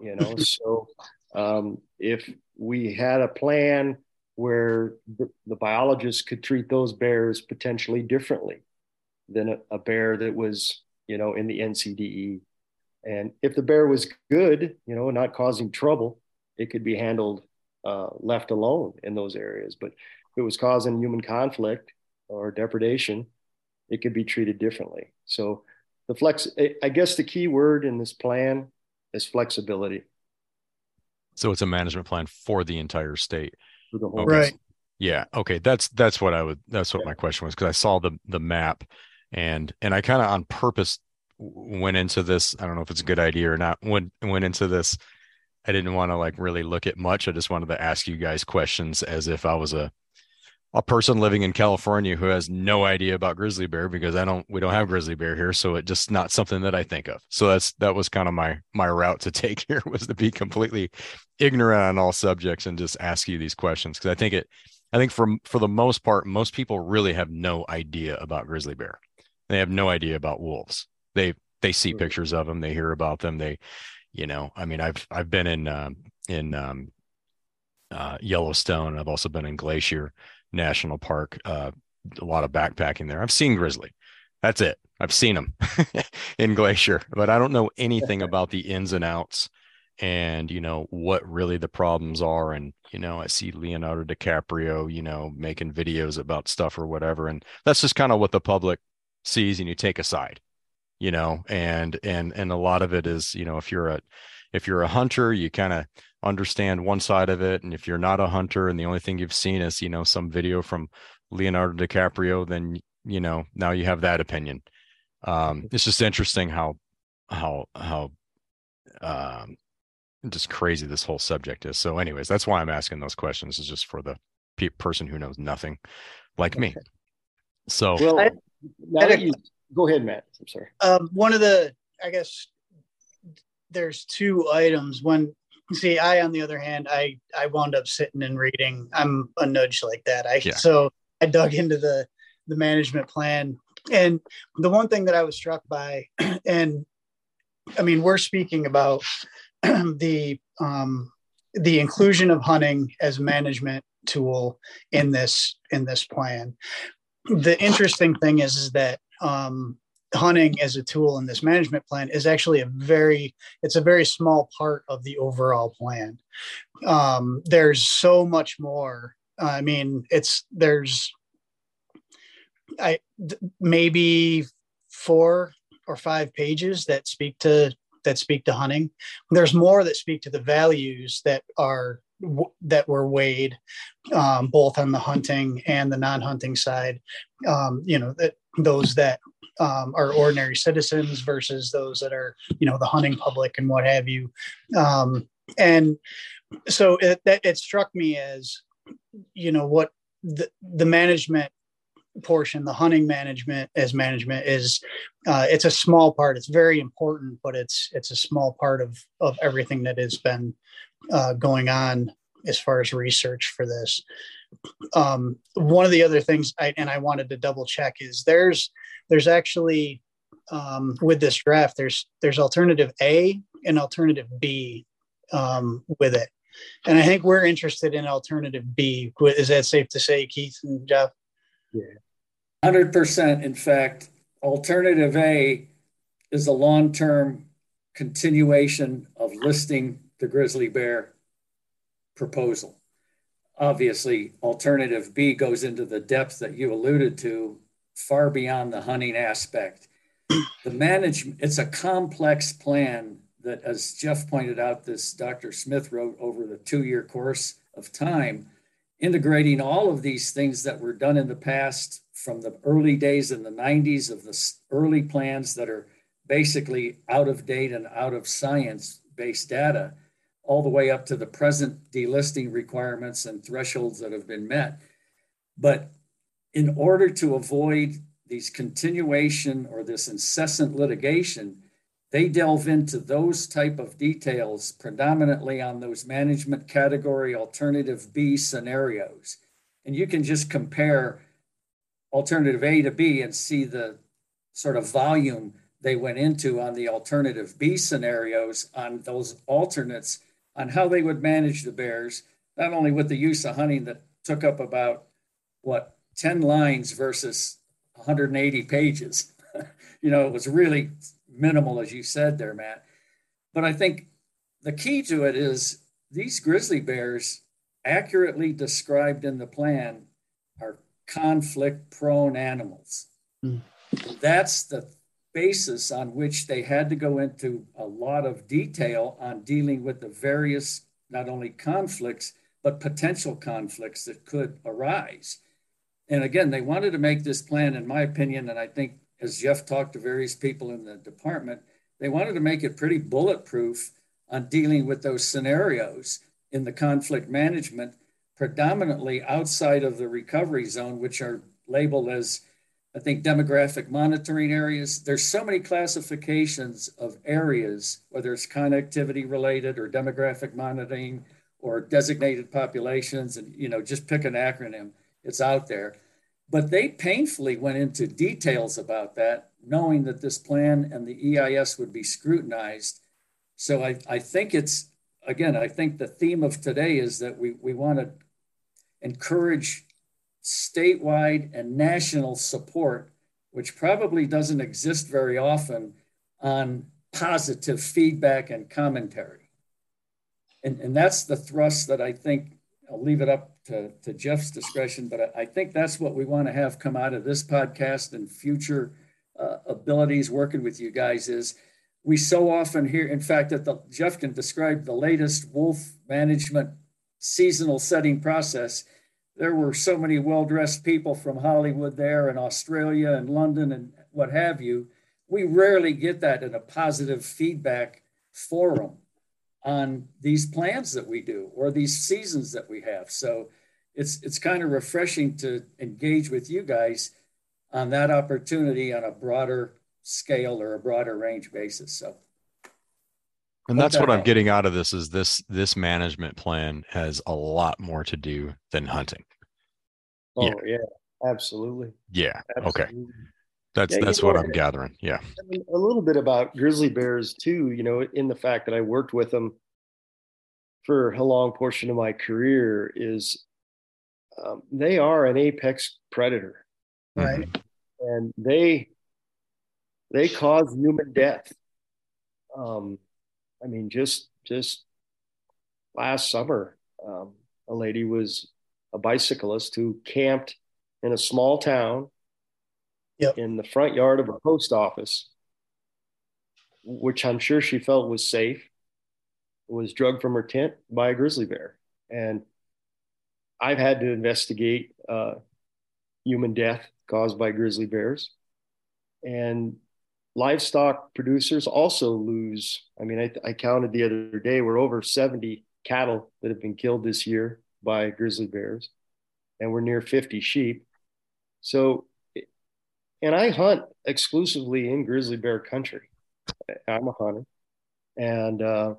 you know. <laughs> so um, if we had a plan where the, the, biologists could treat those bears potentially differently than a, a bear that was you know, in the NCDE. And if the bear was good, you know, not causing trouble, it could be handled uh, left alone in those areas. But if it was causing human conflict or depredation, it could be treated differently. So the flex, I guess the key word in this plan is flexibility. So it's a management plan for the entire state. For the whole okay. Right. Yeah. Okay. That's that's what I would. That's what yeah. my question was because I saw the the map and and I kind of on purpose went into this. I don't know if it's a good idea or not. Went went into this. I didn't want to like really look at much. I just wanted to ask you guys questions as if I was a a person living in California who has no idea about grizzly bear because I don't we don't have grizzly bear here so it just not something that I think of. So that's that was kind of my my route to <laughs> take here was to be completely ignorant on all subjects and just ask you these questions because I think it I think for for the most part most people really have no idea about grizzly bear. They have no idea about wolves. They they see pictures of them, they hear about them. They, you know, I mean, I've I've been in um, in um, uh, Yellowstone. I've also been in Glacier National Park. Uh, a lot of backpacking there. I've seen grizzly. That's it. I've seen them <laughs> in Glacier, but I don't know anything <laughs> about the ins and outs and you know what really the problems are and you know i see leonardo dicaprio you know making videos about stuff or whatever and that's just kind of what the public sees and you take a side you know and and and a lot of it is you know if you're a if you're a hunter you kind of understand one side of it and if you're not a hunter and the only thing you've seen is you know some video from leonardo dicaprio then you know now you have that opinion. Um it's just interesting how how how um just crazy this whole subject is. So anyways that's why i'm asking those questions is just for the pe- person who knows nothing like me. So well, I, now that you go ahead, Matt. I'm sorry. Um, one of the, I guess, there's two items. One, see, I on the other hand, I I wound up sitting and reading. I'm a nudge like that. I yeah. so I dug into the the management plan, and the one thing that I was struck by, <clears throat> and I mean, we're speaking about <clears throat> the um, the inclusion of hunting as management tool in this in this plan the interesting thing is, is that um, hunting as a tool in this management plan is actually a very it's a very small part of the overall plan. Um, there's so much more. I mean it's there's i maybe four or five pages that speak to that speak to hunting. There's more that speak to the values that are that were weighed um, both on the hunting and the non-hunting side. Um, you know that those that um, are ordinary citizens versus those that are you know the hunting public and what have you um, and so it, it struck me as you know what the, the management portion the hunting management as management is uh, it's a small part it's very important but it's it's a small part of of everything that has been uh, going on as far as research for this. Um, one of the other things, I, and I wanted to double check, is there's there's actually um, with this draft there's there's alternative A and alternative B um, with it, and I think we're interested in alternative B. Is that safe to say, Keith and Jeff? Yeah, hundred percent. In fact, alternative A is a long-term continuation of listing the grizzly bear proposal. Obviously, alternative B goes into the depth that you alluded to, far beyond the hunting aspect. The management, it's a complex plan that, as Jeff pointed out, this Dr. Smith wrote over the two year course of time, integrating all of these things that were done in the past from the early days in the 90s of the early plans that are basically out of date and out of science based data all the way up to the present delisting requirements and thresholds that have been met. But in order to avoid these continuation or this incessant litigation, they delve into those type of details predominantly on those management category alternative B scenarios. And you can just compare alternative A to B and see the sort of volume they went into on the alternative B scenarios on those alternates on how they would manage the bears, not only with the use of hunting that took up about what 10 lines versus 180 pages. <laughs> you know, it was really minimal, as you said there, Matt. But I think the key to it is these grizzly bears, accurately described in the plan, are conflict prone animals. Mm. That's the basis on which they had to go into a lot of detail on dealing with the various, not only conflicts, but potential conflicts that could arise. And again, they wanted to make this plan, in my opinion, and I think as Jeff talked to various people in the department, they wanted to make it pretty bulletproof on dealing with those scenarios in the conflict management, predominantly outside of the recovery zone, which are labeled as I think demographic monitoring areas. There's so many classifications of areas, whether it's connectivity related or demographic monitoring or designated populations, and you know, just pick an acronym. It's out there. But they painfully went into details about that, knowing that this plan and the EIS would be scrutinized. So I, I think it's, again, I think the theme of today is that we, we want to encourage statewide and national support, which probably doesn't exist very often, on positive feedback and commentary. And, and that's the thrust that I think I'll leave it up to, to Jeff's discretion, but I, I think that's what we want to have come out of this podcast and future uh, abilities working with you guys is we so often hear, in fact, that the, Jeff can describe the latest wolf management seasonal setting process there were so many well dressed people from Hollywood there and Australia and London and what have you. We rarely get that in a positive feedback forum on these plans that we do or these seasons that we have. So it's it's kind of refreshing to engage with you guys on that opportunity on a broader scale or a broader range basis. So and that's what I'm getting out of this is this this management plan has a lot more to do than hunting. Oh yeah, yeah absolutely. Yeah. Absolutely. Okay. That's yeah, that's what know, I'm gathering. Yeah. A little bit about grizzly bears too, you know, in the fact that I worked with them for a long portion of my career is um, they are an apex predator. Right. Mm-hmm. And they they cause human death. Um, I mean, just just last summer, um, a lady was a bicyclist who camped in a small town yep. in the front yard of a post office, which I'm sure she felt was safe, was drugged from her tent by a grizzly bear. And I've had to investigate uh, human death caused by grizzly bears. And livestock producers also lose. I mean, I, I, counted the other day, we're over 70 cattle that have been killed this year by grizzly bears, and we're near 50 sheep. So, and I hunt exclusively in grizzly bear country. I'm a hunter, and uh,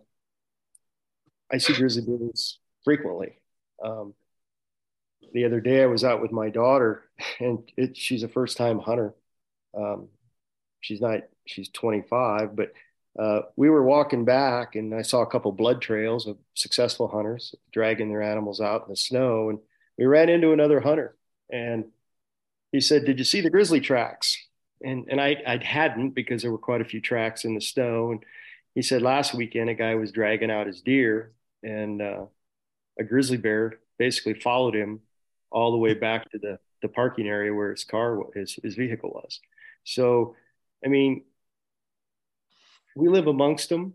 I see grizzly bears frequently. Um, the other day, I was out with my daughter, and it, she's a first time hunter. Um, she's not she's 25 but uh, we were walking back and i saw a couple blood trails of successful hunters dragging their animals out in the snow and we ran into another hunter. And he said did you see the grizzly tracks? And and i i hadn't because there were quite a few tracks in the snow. And he said last weekend a guy was dragging out his deer and uh, a grizzly bear basically followed him all the way back to the the parking area where his car his, his vehicle was. So I mean, we live amongst them.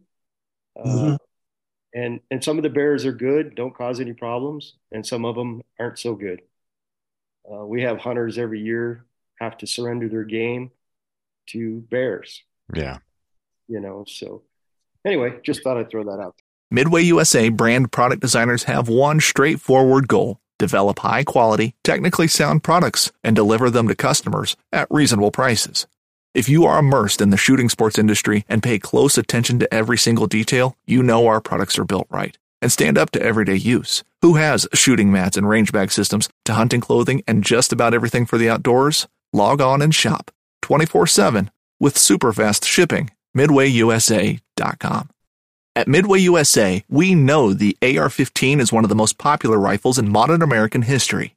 Uh, mm-hmm. and and some of the bears are good, don't cause any problems, and some of them aren't so good. Uh, we have hunters every year have to surrender their game to bears. Yeah, you know. So anyway, just thought I'd throw that out. Midway USA brand product designers have one straightforward goal develop high quality, technically sound products and deliver them to customers at reasonable prices. If you are immersed in the shooting sports industry and pay close attention to every single detail, you know our products are built right and stand up to everyday use. Who has shooting mats and range bag systems to hunting clothing and just about everything for the outdoors? Log on and shop 24 7 with super fast shipping. MidwayUSA.com. At Midway USA, we know the AR 15 is one of the most popular rifles in modern American history.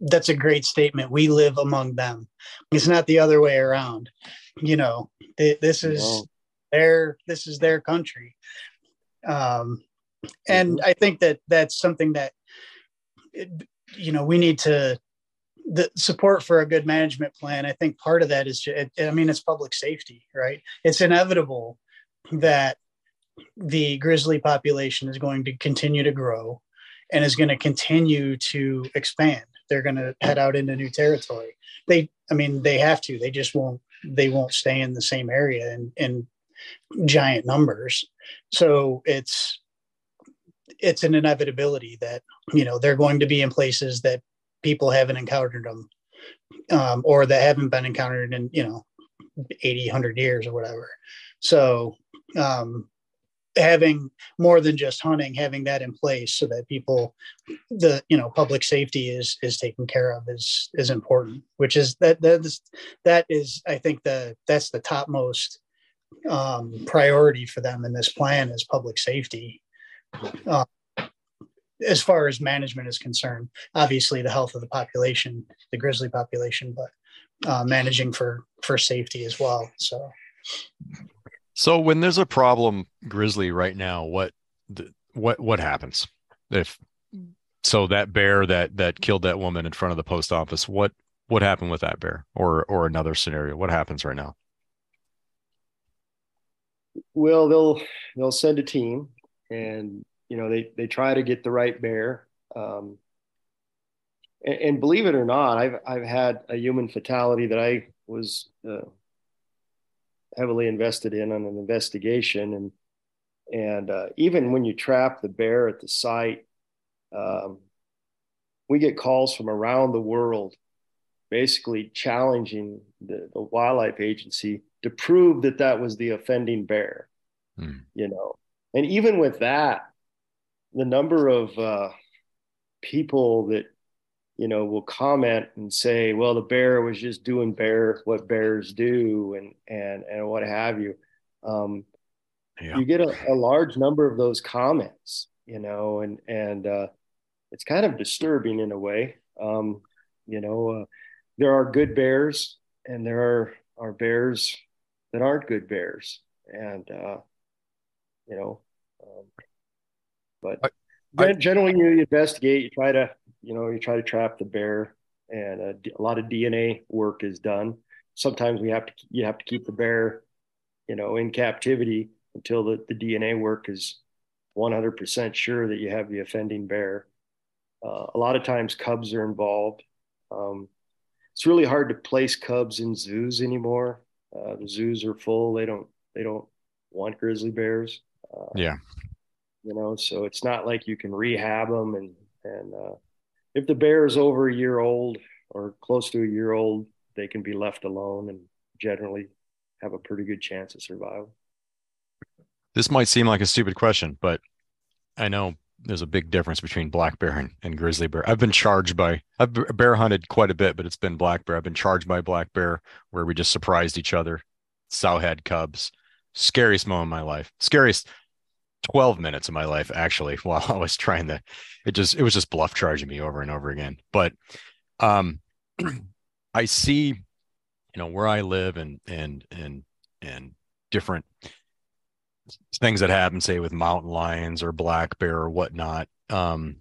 that's a great statement. We live among them. It's not the other way around. You know, this is no. their this is their country. Um, and mm-hmm. I think that that's something that you know we need to the support for a good management plan. I think part of that is, just, I mean, it's public safety, right? It's inevitable that the grizzly population is going to continue to grow and is going to continue to expand they're going to head out into new territory. They, I mean, they have to. They just won't. They won't stay in the same area in, in giant numbers. So it's it's an inevitability that you know they're going to be in places that people haven't encountered them um, or that haven't been encountered in you know 80 100 years or whatever so um, having more than just hunting having that in place so that people the you know public safety is is taken care of is is important which is that that is that is i think the that's the topmost um, priority for them in this plan is public safety. Uh, as far as management is concerned obviously the health of the population the grizzly population but uh, managing for for safety as well so so when there's a problem grizzly right now, what what what happens? If so that bear that that killed that woman in front of the post office, what what happened with that bear or or another scenario? What happens right now? Well, they'll they'll send a team and you know they they try to get the right bear. Um, and, and, believe it or not, I've I've had a human fatality that I was uh, heavily invested in on an investigation and and uh, even when you trap the bear at the site um, we get calls from around the world basically challenging the, the wildlife agency to prove that that was the offending bear hmm. you know and even with that the number of uh, people that you know, will comment and say, well, the bear was just doing bear what bears do and and and what have you. Um, yeah. You get a, a, large number of those comments, you know, and and uh, it's kind of disturbing in a way. Um, you know, uh, there are good bears and there are are bears that aren't good bears, and uh, you know, um, but I, I, generally you investigate, you try to you know, you try to trap the bear, and a, a lot of DNA work is done. Sometimes we have to you have to keep the bear, you know, in captivity until the, the DNA work is 100% sure that you have the offending bear. Uh, a lot of times cubs are involved. Um, it's really hard to place cubs in zoos anymore. Uh, the zoos are full. They don't they don't want grizzly bears. Uh, yeah. You know, so it's not like you can rehab them and and uh, if the bear is over a year old or close to a year old, they can be left alone and generally have a pretty good chance of survival. This might seem like a stupid question, but I know there's a big difference between black bear and, and, grizzly bear. I've been charged by I've bear hunted quite a bit, but it's been black bear. I've been charged by black bear where we just surprised each other. Sow had cubs. Scariest moment of my life. Scariest 12 minutes of my life actually <laughs> while I was trying to it just it was just bluff charging me over and over again but um <clears throat> I see you know where I live and and and and different things that happen say with mountain lions or black bear or whatnot um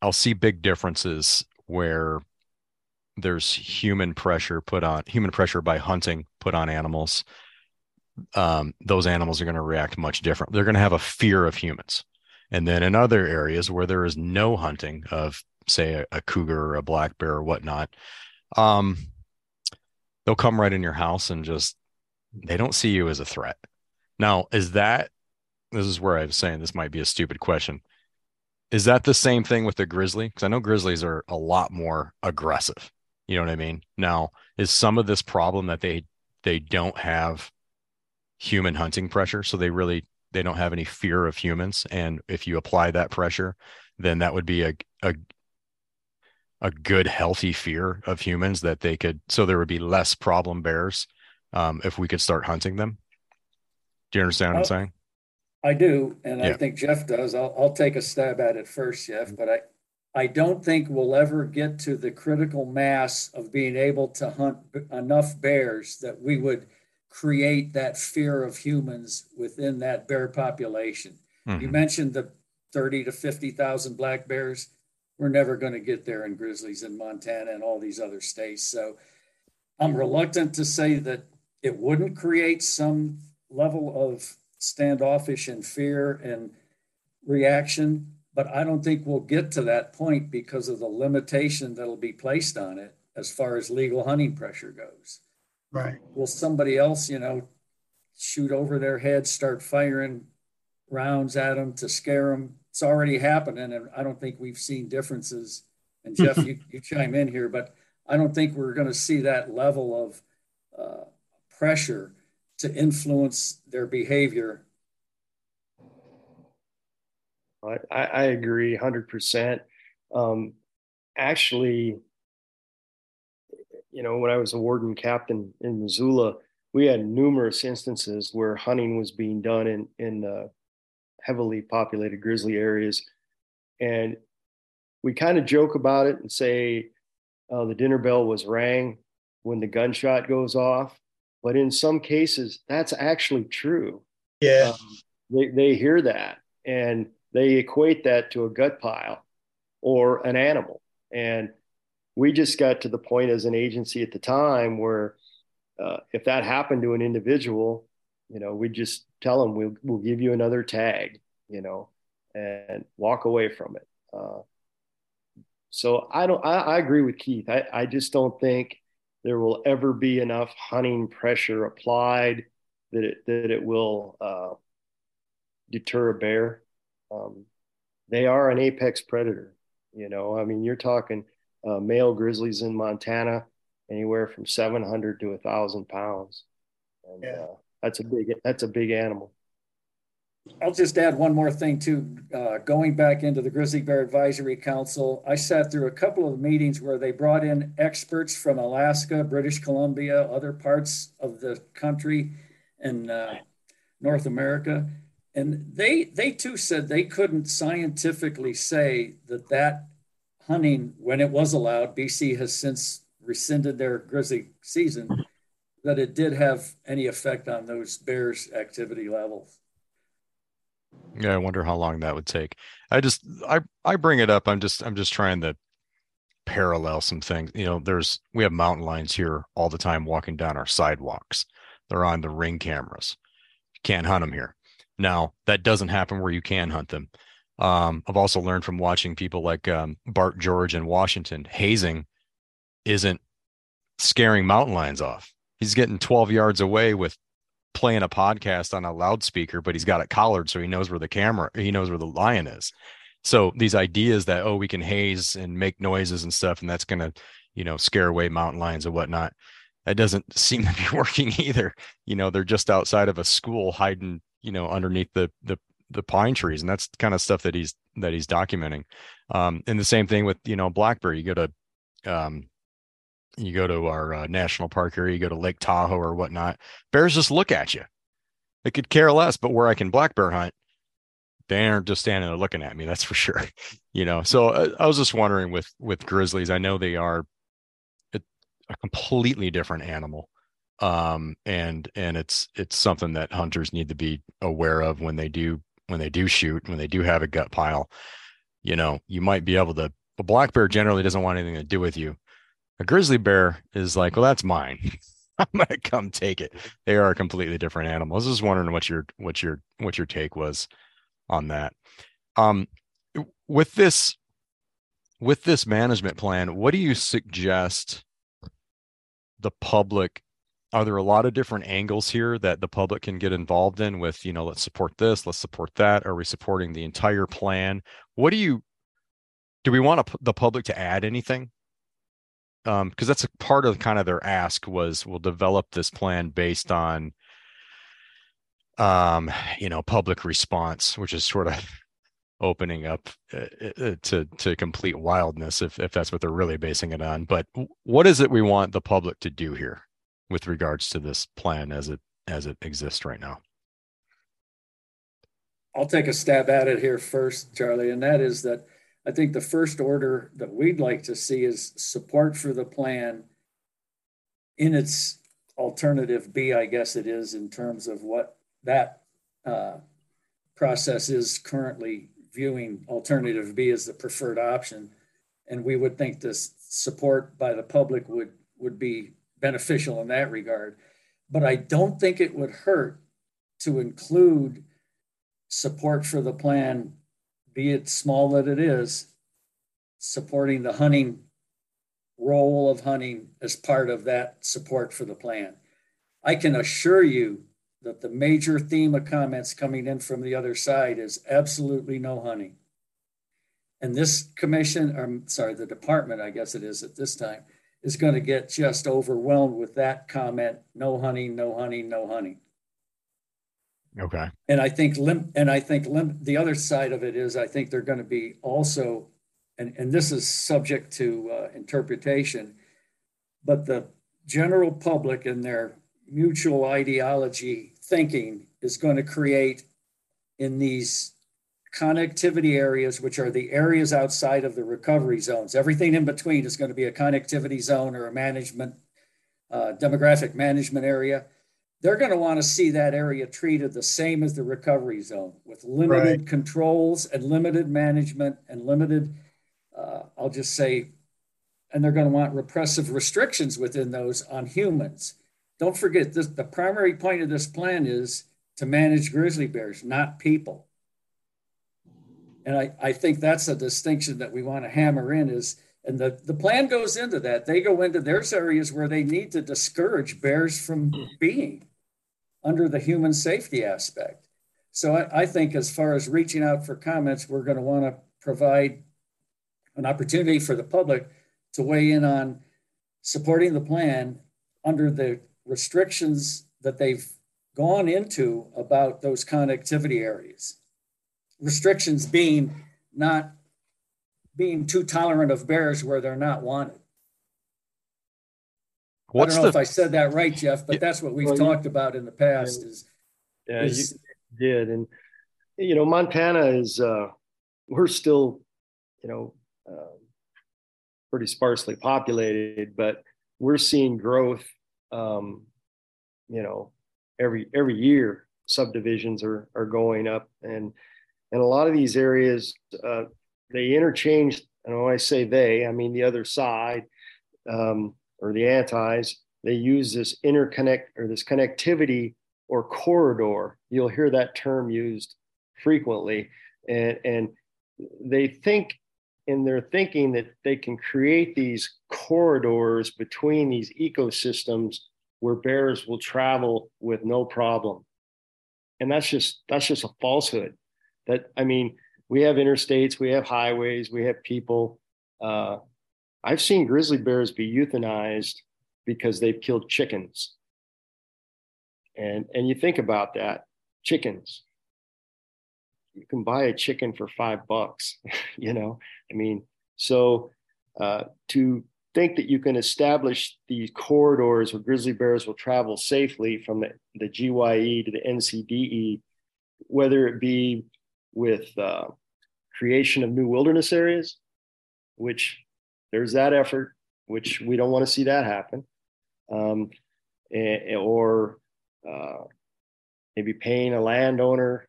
I'll see big differences where there's human pressure put on human pressure by hunting put on animals. Um, those animals are going to react much different. They're going to have a fear of humans. And then in other areas where there is no hunting of, say, a, a cougar or a black bear or whatnot, um, they'll come right in your house and just they don't see you as a threat. Now, is that this is where I was saying this might be a stupid question. Is that the same thing with the grizzly? Because I know grizzlies are a lot more aggressive. You know what I mean? Now, is some of this problem that they they don't have human hunting pressure, so they really they don't have any fear of humans, and if you apply that pressure, then that would be a a a good healthy fear of humans that they could so there would be less problem bears um, if we could start hunting them. Do you understand what I'm saying? I do, and yeah. I think Jeff does. I'll, I'll take a stab at it first, Jeff. But I, I don't think we'll ever get to the critical mass of being able to hunt enough bears that we would create that fear of humans within that bear population. Mm-hmm. You mentioned the 30 to 50,000 black bears. We're never going to get there in grizzlies in Montana and all these other states. So I'm reluctant to say that it wouldn't create some level of standoffish and fear and reaction, but I don't think we'll get to that point because of the limitation that'll be placed on it as far as legal hunting pressure goes. Right. Will somebody else, you know, shoot over their heads, start firing rounds at them to scare them? It's already happening, and I don't think we've seen differences. And <laughs> Jeff, you, you chime in here, but I don't think we're going to see that level of uh, pressure to influence their behavior. I, I agree 100%. Um, actually, you know, when I was a warden captain in Missoula, we had numerous instances where hunting was being done in, in uh, heavily populated grizzly areas. And we kind of joke about it and say uh, the dinner bell was rang when the gunshot goes off. But in some cases that's actually true. Yeah. Um, they, they hear that and they equate that to a gut pile or an animal. And we just got to the point as an agency at the time where uh, if that happened to an individual you know we just tell them we'll, we'll give you another tag you know and walk away from it uh, so i don't I, I agree with keith I, I just don't think there will ever be enough hunting pressure applied that it, that it will uh, deter a bear. Um, they are an apex predator. You know, I mean, you're talking uh, male grizzlies in Montana, anywhere from 700 to thousand pounds. And, yeah. Uh, that's a big, that's a big animal. I'll just add one more thing too. Uh, going back into the Grizzly Bear Advisory Council, I sat through a couple of meetings where they brought in experts from Alaska, British Columbia, other parts of the country, and uh, North America, and they they too said they couldn't scientifically say that that hunting when it was allowed. BC has since rescinded their grizzly season. That it did have any effect on those bears' activity levels. Yeah, I wonder how long that would take. I just I I bring it up. I'm just I'm just trying to parallel some things. You know, there's we have mountain lions here all the time walking down our sidewalks. They're on the ring cameras. You can't hunt them here. Now, that doesn't happen where you can hunt them. Um, I've also learned from watching people like um, Bart George in Washington, hazing isn't scaring mountain lions off. He's getting 12 yards away with playing a podcast on a loudspeaker, but he's got it collared so he knows where the camera, he knows where the lion is. So these ideas that oh we can haze and make noises and stuff, and that's gonna you know scare away mountain lions and whatnot, that doesn't <laughs> seem to be working either. You know they're just outside of a school hiding you know underneath the the the pine trees, and that's kind of stuff that he's that he's documenting. Um, and the same thing with you know blackberry. You go to um, you go to our uh, national park area, you go to Lake Tahoe or whatnot, bears just look at you. They could care less, but where I can black bear hunt, they aren't just standing there looking at me. That's for <laughs> sure. You know, so uh, I was just wondering with with grizzlies, I know they are a, a completely different animal, um, and and it's it's something that hunters need to be aware of when they do when they do shoot when they do have a gut pile. you know, you might be able to. A black bear generally doesn't want anything to do with you. A grizzly bear is like, well, that's mine. <laughs> I'm gonna come take it. They are completely different animals. I was just wondering what your what your what your take was on that. Um, with this with this management plan, what do you suggest the public are there a lot of different angles here that the public can get involved in with you know let's support this let's support that. Are we supporting the entire plan? What do you do we want the public to add anything? Um because that's a part of kind of their ask was we'll develop this plan based on um you know public response which is sort of <laughs> opening up uh, uh, to to complete wildness if if that's what they're really basing it on. But what is it we want the public to do here with regards to this plan as it as it exists right now? I'll take a stab at it here first, Charlie, and that is that I think the first order that we'd like to see is support for the plan in its alternative B, I guess it is, in terms of what that uh, process is currently viewing alternative B as the preferred option. And we would think this support by the public would would be beneficial in that regard. But I don't think it would hurt to include support for the plan, be it small that it is, supporting the hunting role of hunting as part of that support for the plan. I can assure you that the major theme of comments coming in from the other side is absolutely no hunting. And this commission, or sorry, the department, I guess it is at this time, is going to get just overwhelmed with that comment no hunting no hunting no hunting okay. And i think lim- and i think lim- the other side of it is i think they're going to be also and, and this is subject to uh, interpretation but the general public and their mutual ideology thinking is going to create in these connectivity areas, which are the areas outside of the recovery zones. Everything in between is going to be a connectivity zone or a management, uh, demographic management area. They're going to want to see that area treated the same as the recovery zone with limited right. controls and limited management and limited, uh, I'll just say, and they're going to want repressive restrictions within those on humans. Don't forget this, the primary point of this plan is to manage grizzly bears, not people and I, I think that's a distinction that we want to hammer in is and the, the plan goes into that. They go into there's areas where they need to discourage bears from being under the human safety aspect. So I, I think as far as reaching out for comments we're going to want to provide an opportunity for the public to weigh in on supporting the plan under the restrictions that they've gone into about those connectivity areas restrictions being not being too tolerant of bears where they're not wanted. What's I don't know the, if I said that right, Jeff, but that's what we've well, talked you, about in the past. Is yeah, is, you did, and you know, Montana is uh, we're still, you know, uh, pretty sparsely populated, but we're seeing growth. Um, you know, every every year subdivisions are are going up, and and a lot of these areas uh, they interchange and when i say they i mean the other side um, or the antis they use this interconnect or this connectivity or corridor. You'll hear that term used frequently. And and they think in their thinking that they can create these corridors between these ecosystems where bears will travel with no problem. And that's just that's just a falsehood that i mean we have interstates we have highways we have people. Uh, i've seen grizzly bears be euthanized because they've killed chickens. And and you think about that chickens. You can buy a chicken for five bucks <laughs> you know? I mean so uh, to think that you can establish these corridors where grizzly bears will travel safely from the, the gye to the ncde whether it be with uh, creation of new wilderness areas, which there's that effort, which we don't want to see that happen, um, or uh, maybe paying a landowner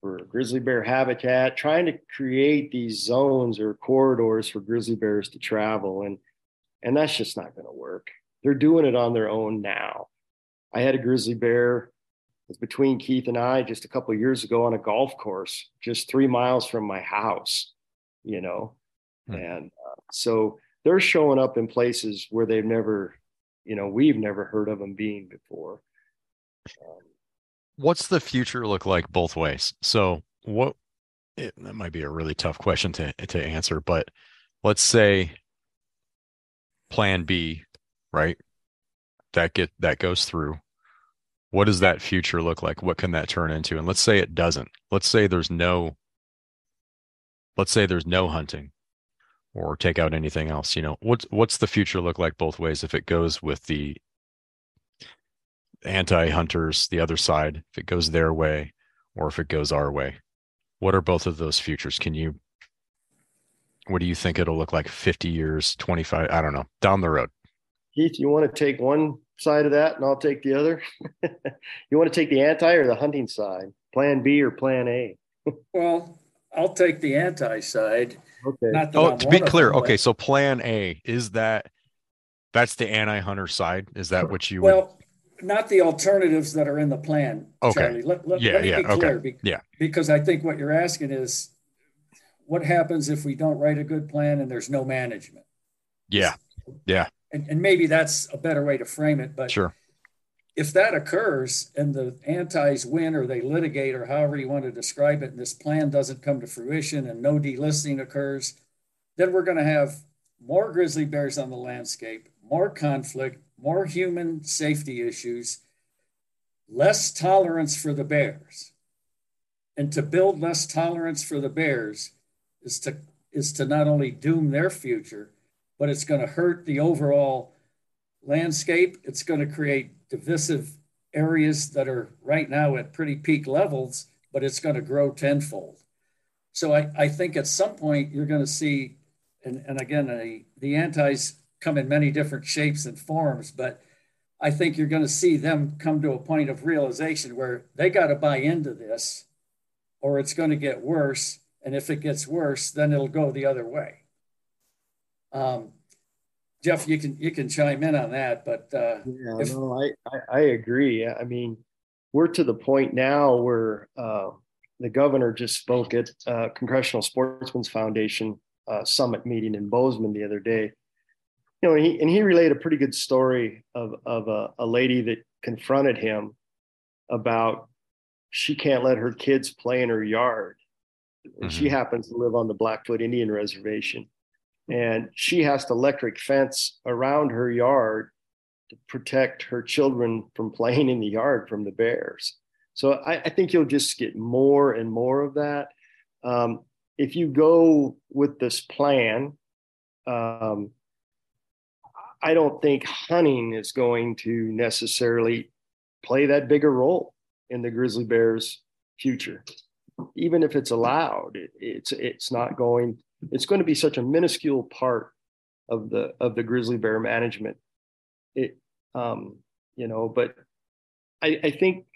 for grizzly bear habitat, trying to create these zones or corridors for grizzly bears to travel. And, and that's just not going to work. They're doing it on their own now. I had a grizzly bear was between Keith and I just a couple years ago on a golf course, just three miles from my house, you know. Hmm. And uh, so they're showing up in places where they've never, you know, we've never heard of them being before. Um, What's the future look like both ways? So, what it, that might be a really tough question to to answer, but let's say plan B, right? That get that goes through. What does that future look like? What can that turn into? And let's say it doesn't. Let's say there's no let's say there's no hunting or take out anything else you know what's what's the future look like both ways if it goes with the anti-hunters the other side if it goes their way or if it goes our way what are both of those futures can you what do you think it'll look like 50 years 25 i don't know down the road keith you want to take one side of that and i'll take the other <laughs> you want to take the anti or the hunting side plan b or plan a <laughs> well i'll take the anti side Okay. oh, to be clear, them, okay, so plan A is that that's the anti-hunter side. Is that what you want? well, would... not the alternatives that are in the plan. Okay. Charlie. Let, let, yeah, let yeah, okay. Be, yeah. Because I think what you're asking is what happens if we don't write a good plan and there's no management? Yeah. Yeah. And, and maybe that's a better way to frame it. But sure if that occurs and the antis win or they litigate or however you want to describe it, and this plan doesn't come to fruition and no delisting occurs, then we're going to have more grizzly bears on the landscape, more conflict, more human safety issues, less tolerance for the bears. And to build less tolerance for the bears is to is to not only doom their future, but it's going to hurt the overall landscape. It's going to create divisive areas that are right now at pretty peak levels, but it's going to grow tenfold. So I, I think at some point you're going to see, and, and again, a, the antis come in many different shapes and forms, but I think you're going to see them come to a point of realization where they got to buy into this or it's going to get worse. And if it gets worse, then it'll go the other way. Um, Jeff, you can you can chime in on that, but uh, yeah, if... no, I, I, I agree. I mean, we're to the point now where uh, the governor just spoke at uh, Congressional Sportsmen's Foundation uh, summit meeting in Bozeman the other day. You know, and he and he relayed a pretty good story of of a, a lady that confronted him about she can't let her kids play in her yard. And mm-hmm. she happens to live on the Blackfoot Indian Reservation and she has to electric fence around her yard to protect her children from playing in the yard from the bears. So I, I think you'll just get more and more of that. Um, if you go with this plan, um, I don't think hunting is going to necessarily play that bigger role in the grizzly bears' future. Even if it's allowed, it, it's it's not going it's going to be such a minuscule part of the of the grizzly bear management. It, um, you know, but I, I think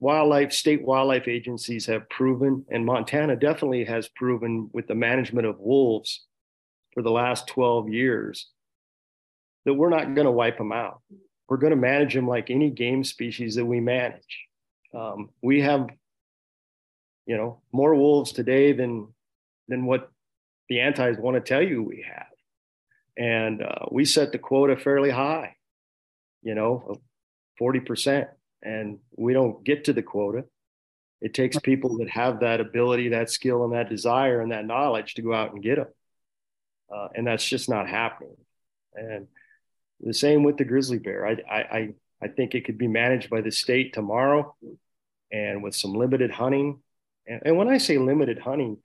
wildlife state wildlife agencies have proven, and Montana definitely has proven with the management of wolves for the last 12 years that we're not going to wipe them out. We're going to manage them like any game species that we manage. Um, we have, you know, more wolves today than than what the antis want to tell you we have. And uh, we set the quota fairly high, you know, 40%. And we don't get to the quota. It takes people that have that ability, that skill, and that desire and that knowledge to go out and get them. Uh, and that's just not happening. And the same with the grizzly bear. I, I, I think it could be managed by the state tomorrow and with some limited hunting. And, and when I say limited hunting,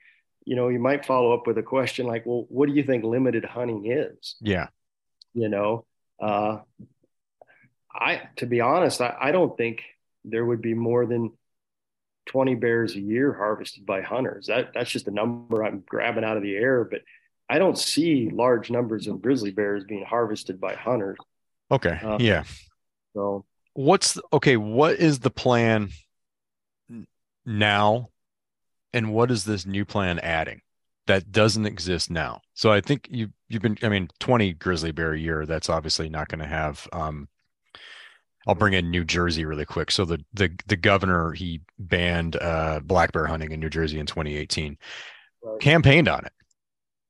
you know, you might follow up with a question like, well, what do you think limited hunting is? Yeah. You know, uh, I, to be honest, I, I don't think there would be more than 20 bears a year harvested by hunters. That that's just a number I'm grabbing out of the air, but I don't see large numbers of grizzly bears being harvested by hunters. Okay. Uh, yeah. So what's okay, what is the plan now and what is this new plan adding that doesn't exist now so i think you you've been i mean 20 grizzly bear a year that's obviously not going to have um I'll bring in New Jersey really quick. So the the the governor he banned uh, black bear hunting in New Jersey in 2018, right. campaigned on it,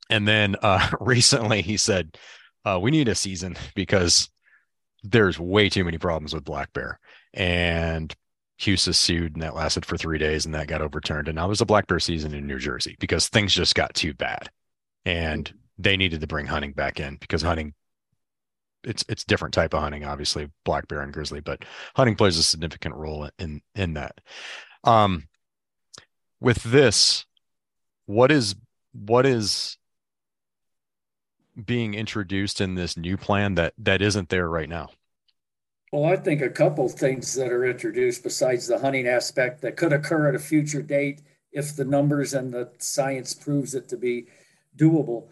and then uh, <laughs> recently he said uh, we need a season because there's way too many problems with black bear, and HSUS sued and that lasted for three days and that got overturned. And now there's a black bear season in New Jersey because things just got too bad. And they needed to bring hunting back in because hunting it's it's different type of hunting, obviously, black bear and grizzly, but hunting plays a significant role in in that. Um with this, what is what is being introduced in this new plan that that isn't there right now? Well, I think a couple things that are introduced besides the hunting aspect that could occur at a future date if the numbers and the science proves it to be doable.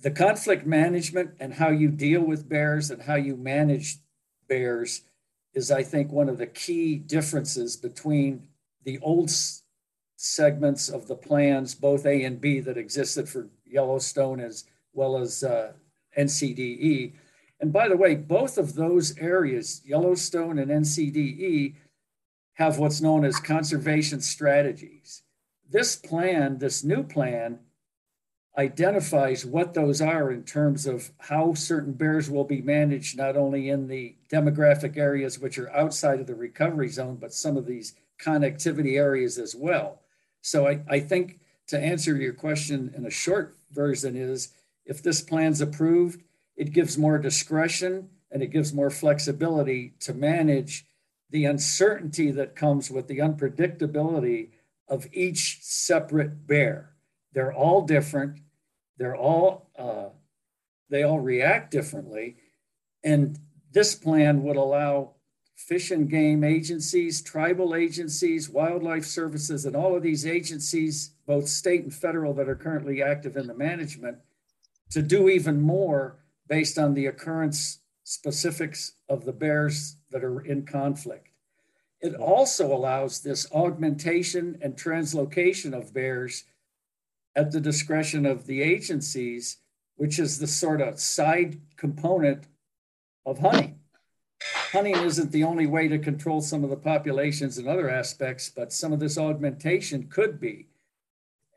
The conflict management and how you deal with bears and how you manage bears is, I think, one of the key differences between the old segments of the plans, both A and B, that existed for Yellowstone as well as uh, NCDE and by the way, both of those areas, Yellowstone and NCDE, have what's known as conservation strategies. This plan, this new plan, identifies what those are in terms of how certain bears will be managed, not only in the demographic areas which are outside of the recovery zone, but some of these connectivity areas as well. So I, I think to answer your question in a short version is if this plan's approved, it gives more discretion and it gives more flexibility to manage the uncertainty that comes with the unpredictability of each separate bear. They're all different. They're all uh, they all react differently, and this plan would allow fish and game agencies, tribal agencies, wildlife services, and all of these agencies, both state and federal, that are currently active in the management, to do even more based on the occurrence specifics of the bears that are in conflict. It also allows this augmentation and translocation of bears at the discretion of the agencies, which is the sort of side component of hunting. Hunting isn't the only way to control some of the populations and other aspects, but some of this augmentation could be.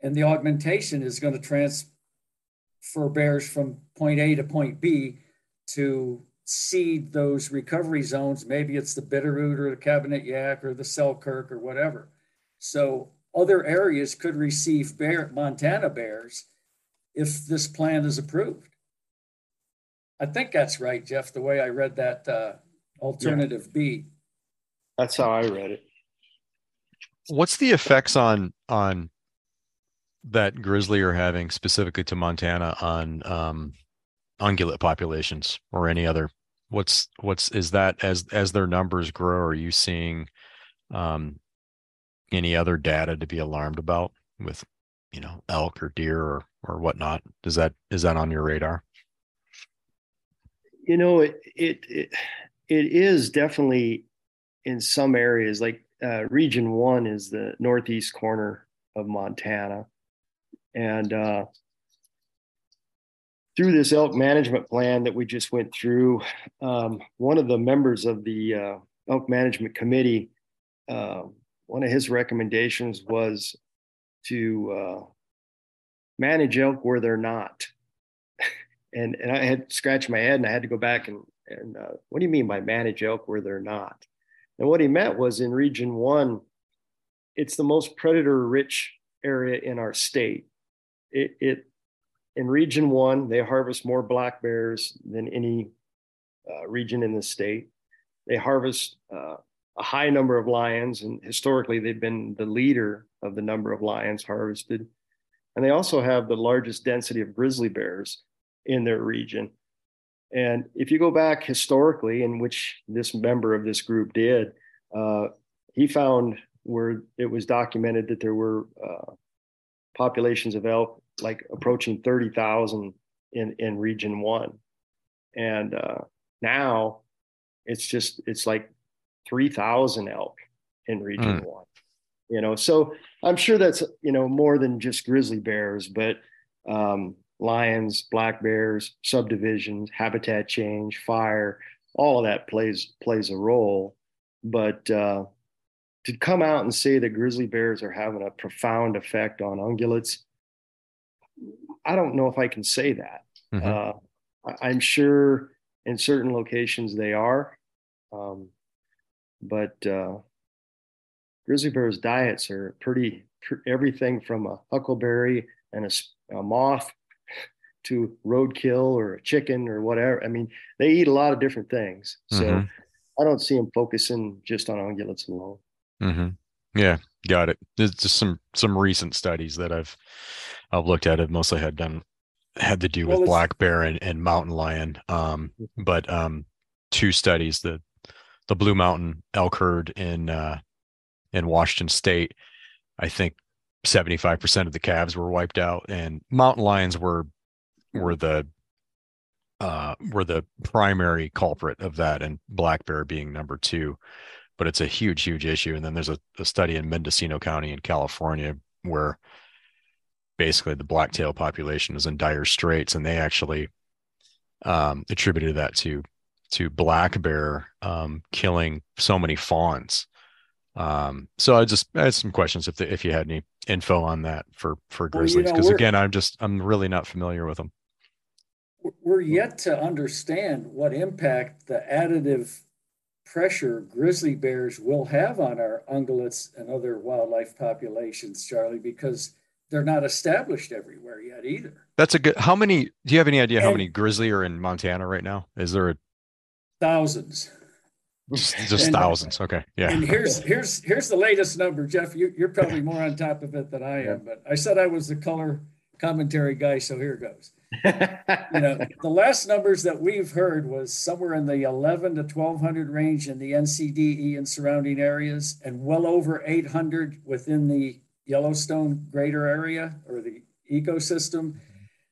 And the augmentation is going to trans for bears from point A to point B to seed those recovery zones. Maybe it's the Bitterroot or the Cabinet Yaak or the Selkirk or whatever. So other areas could receive bear, Montana bears if this plan is approved. I think that's right, Jeff, the way I read that uh, alternative yeah. B. That's how I read it. What's the effects on on that grizzly are having specifically to Montana on um, ungulate populations or any other? What's what's is that as as their numbers grow? Are you seeing um, any other data to be alarmed about with you know elk or deer or or whatnot? Is that is that on your radar? You know, it it it, it is definitely in some areas like uh, region one is the northeast corner of Montana and uh, through this elk management plan that we just went through, um, one of the members of the uh, elk management committee, uh, one of his recommendations was to uh, manage elk where they're not. <laughs> and, and I had scratched my head and I had to go back and, and uh, what do you mean by manage elk where they're not? And what he meant was in region one, it's the most predator rich area in our state it, it in region one, they harvest more black bears than any uh, region in the state. They harvest uh, a high number of lions, and historically, they've been the leader of the number of lions harvested. And they also have the largest density of grizzly bears in their region. And if you go back historically, in which this member of this group did, uh, he found where it was documented that there were uh, populations of elk like approaching 30,000 in, in region one. And uh, now it's just, it's like 3,000 elk in region mm. one. You know, so I'm sure that's you know more than just grizzly bears, but um, lions, black bears, subdivisions, habitat change, fire, all of that plays plays a role. But uh, to come out and say that grizzly bears are having a profound effect on ungulates, I don't know if I can say that. Mm-hmm. Uh, I'm sure in certain locations they are, um, but uh, grizzly bears' diets are pretty, everything from a huckleberry and a, a moth to roadkill or a chicken or whatever. I mean, they eat a lot of different things. So mm-hmm. I don't see them focusing just on ungulates alone. Mm-hmm. Yeah, got it. There's just some some recent studies that I've I've looked at. Have mostly had done had to do with black bear and, and mountain lion. Um, mm-hmm. but um, two studies the the Blue Mountain elk herd in uh, in Washington State. I think 75% of the calves were wiped out and mountain lions were were the uh were the primary culprit of that and black bear being number two but it's a huge huge issue and then there's a, a study in mendocino county in california where basically the blacktail population is in dire straits and they actually um attributed that to to black bear um killing so many fawns um, so I just I had some questions if the, if you had any info on that for for grizzlies because well, you know, again I'm just I'm really not familiar with them. We're yet to understand what impact the additive pressure grizzly bears will have on our ungulates and other wildlife populations, Charlie, because they're not established everywhere yet either. That's a good. How many? Do you have any idea and, how many grizzly are in Montana right now? Is there a thousands? just, just and, thousands okay yeah and here's here's here's the latest number jeff you, you're probably more on top of it than i am but i said i was the color commentary guy so here goes you know <laughs> the last numbers that we've heard was somewhere in the 11 to 1200 range in the ncde and surrounding areas and well over 800 within the yellowstone greater area or the ecosystem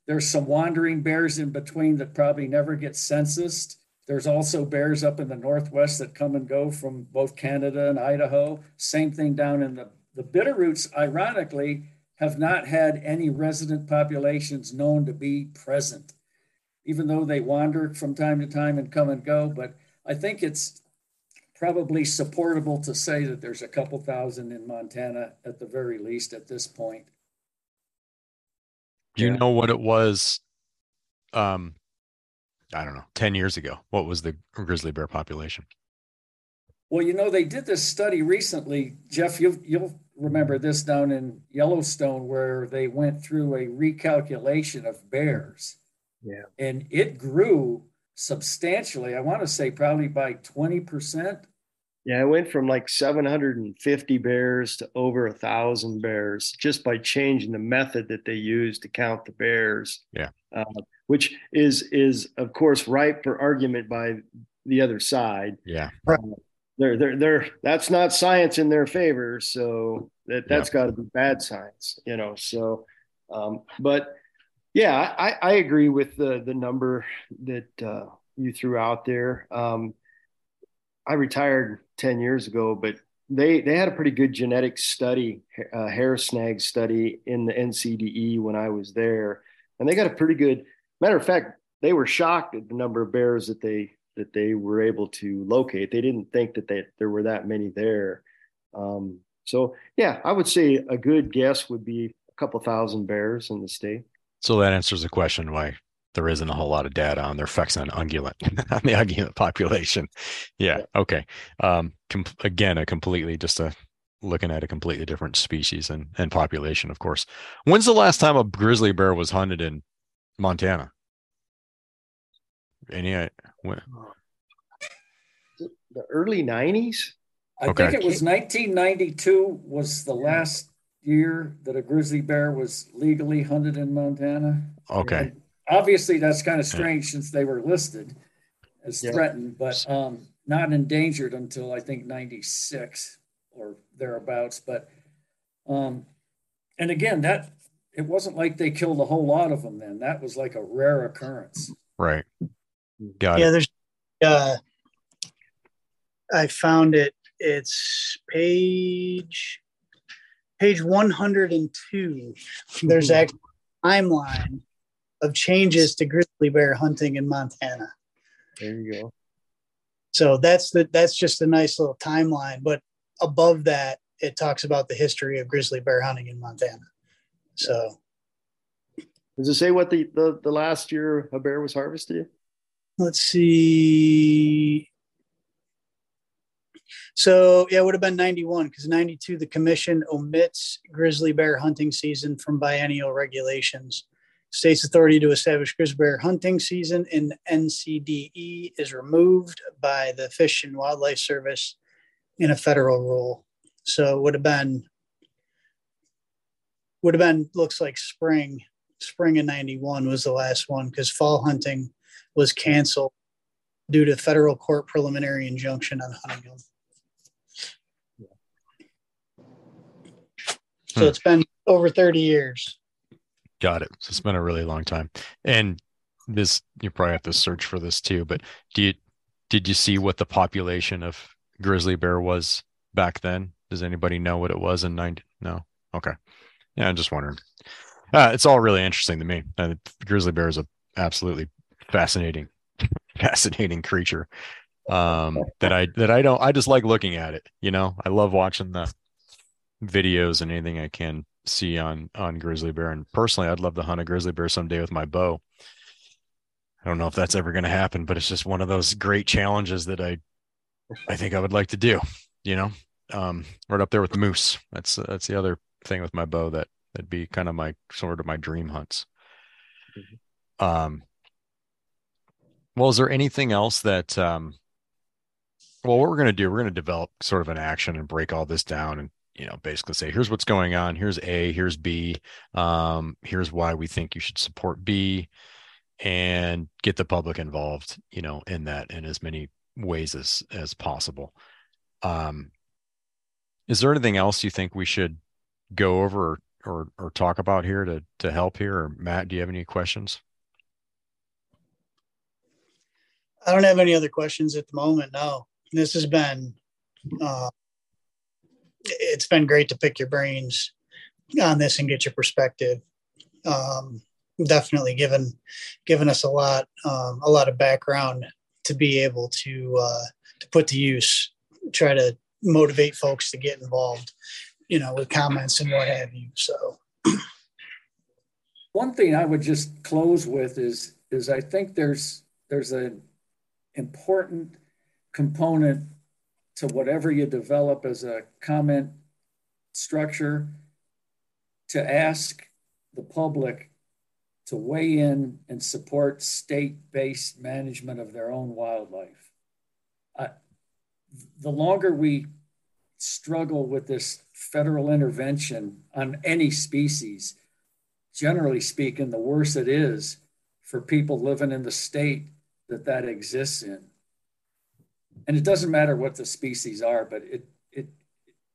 there's some wandering bears in between that probably never get censused there's also bears up in the northwest that come and go from both Canada and Idaho. Same thing down in the the Bitterroots, ironically, have not had any resident populations known to be present, even though they wander from time to time and come and go. But I think it's probably supportable to say that there's a couple thousand in Montana at the very least at this point. Do you yeah. know what it was um, I don't know, 10 years ago? What was the grizzly bear population? Well, you know, they did this study recently. Jeff, you'll, you'll remember this down in Yellowstone where they went through a recalculation of bears. Yeah. And it grew substantially. I want to say probably by 20%. Yeah, it went from like 750 bears to over a thousand bears just by changing the method that they used to count the bears. Yeah. Uh, which is is of course ripe for argument by the other side. Yeah. Uh, they're, they're, they're, that's not science in their favor. So that, that's yeah. got to be bad science, you know? So, um, but yeah, I, I agree with the, the number that uh, you threw out there. Um, I retired 10 years ago, but they, they had a pretty good genetic study, uh, hair snag study in the NCDE when I was there. And they got a pretty good, Matter of fact, they were shocked at the number of bears that they that they were able to locate. They didn't think that they, there were that many there. Um, so yeah, I would say a good guess would be a couple thousand bears in the state. So that answers the question why there isn't a whole lot of data on their effects on ungulate <laughs> on the ungulate population. Yeah. yeah. Okay. Um, com- again, a completely just a looking at a completely different species and, and population, of course. When's the last time a grizzly bear was hunted in Montana? Any uh, when? The early '90s. I okay. think it was 1992 was the last year that a grizzly bear was legally hunted in Montana. Okay. And obviously, that's kind of strange yeah. since they were listed as yeah. threatened, but um, not endangered until I think 96 or thereabouts. But um, and again, that it wasn't like they killed a whole lot of them. Then that was like a rare occurrence. Right. Got yeah, it. there's uh I found it. It's page page 102, there's a timeline of changes to grizzly bear hunting in Montana. There you go. So that's the that's just a nice little timeline. But above that, it talks about the history of grizzly bear hunting in Montana. So does it say what the, the, the last year a bear was harvested? Let's see. So yeah, it would have been 91 because 92, the commission omits grizzly bear hunting season from biennial regulations. State's authority to establish grizzly bear hunting season in NCDE is removed by the Fish and Wildlife Service in a federal rule. So it would have been would have been looks like spring spring of 91 was the last one because fall hunting was canceled due to federal court preliminary injunction on hunting them. So hmm. it's been over 30 years. Got it. So it's been a really long time. And this you probably have to search for this too, but do you did you see what the population of grizzly bear was back then? Does anybody know what it was in 90? No. Okay. Yeah, I'm just wondering. Uh, it's all really interesting to me. Uh, grizzly bear is a absolutely fascinating, <laughs> fascinating creature. Um, <laughs> that I that I don't I just like looking at it. You know, I love watching the videos and anything I can see on on grizzly bear. And personally, I'd love to hunt a grizzly bear someday with my bow. I don't know if that's ever going to happen, but it's just one of those great challenges that I I think I would like to do. You know, um, right up there with the moose. That's that's the other thing with my bow that that'd be kind of my sort of my dream hunts. Mm-hmm. Um, well, is there anything else that um, well, what we're going to do, we're going to develop sort of an action and break all this down and you know basically say here's what's going on. Here's a here's b um, here's why we think you should support b and get the public involved you know in that in as many ways as as possible. Um is there anything else you think we should go over or or, or talk about here to to help here? Or matt do you have any questions i don't have any other questions at the moment no this has been uh, it's been great to pick your brains on this and get your perspective. Um, definitely given given us a lot um, a lot of background to be able to uh, to put to use. Try to motivate folks to get involved, you know, with comments and what have you. So, one thing I would just close with is is I think there's there's an important component to whatever you develop as a comment structure to ask the public to weigh in and support state-based management of their own wildlife. Uh, the longer we struggle with this federal intervention on any species, generally speaking, the worse it is for people living in the state that that exists in and it doesn't matter what the species are, but it, it,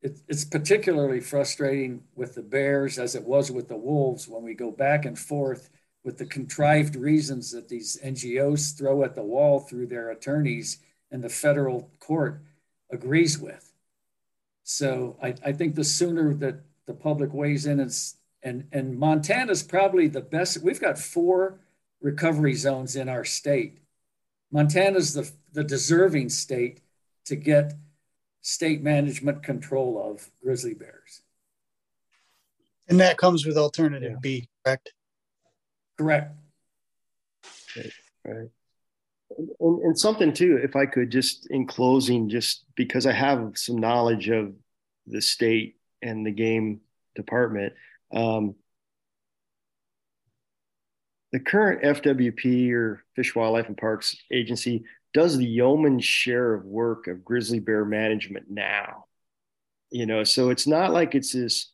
it, it's particularly frustrating with the bears as it was with the wolves when we go back and forth with the contrived reasons that these NGOs throw at the wall through their attorneys and the federal court agrees with. So I, I think the sooner that the public weighs in and, and, and Montana's probably the best. We've got four recovery zones in our state. Montana's the the deserving state to get state management control of grizzly bears. And that comes with alternative yeah. B, correct? Correct. Right. right. And, and, something too, if I could just in closing, just because I have some knowledge of the state and the game department, um, the current FWP or Fish, Wildlife, and Parks Agency does the yeoman's share of work of grizzly bear management now. You know, so it's not like it's this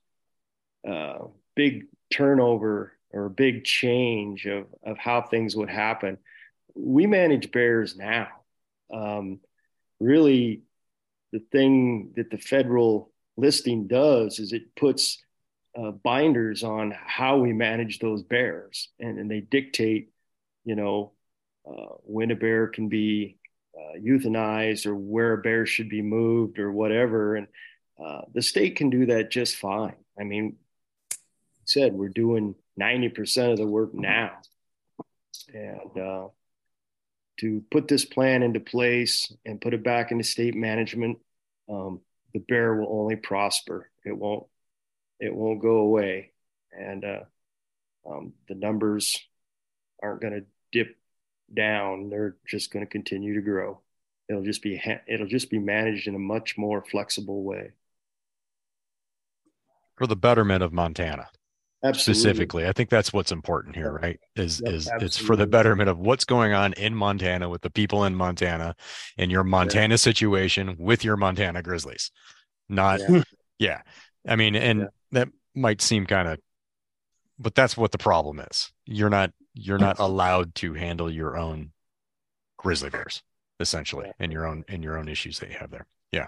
uh, big turnover or big change of, of how things would happen. We manage bears now. Um, really, the thing that the federal listing does is it puts uh, binders on how we manage those bears, and, and they dictate, you know, uh, when a bear can be uh, euthanized or where a bear should be moved or whatever. And uh, the state can do that just fine. I mean, said we're doing 90% of the work now. And uh, to put this plan into place and put it back into state management, um, the bear will only prosper. It won't, it won't go away. And uh, um, the numbers aren't going to dip down. They're just going to continue to grow. It'll just be, it'll just be managed in a much more flexible way. For the betterment of Montana. Absolutely. specifically. I think that's what's important here, right? Is yep, is absolutely. it's for the betterment of what's going on in Montana with the people in Montana in your Montana yeah. situation with your Montana Grizzlies. Not yeah. yeah. I mean, and yeah. that might seem kind of but that's what the problem is. You're not you're not allowed to handle your own grizzly bears essentially in your own in your own issues that you have there. Yeah.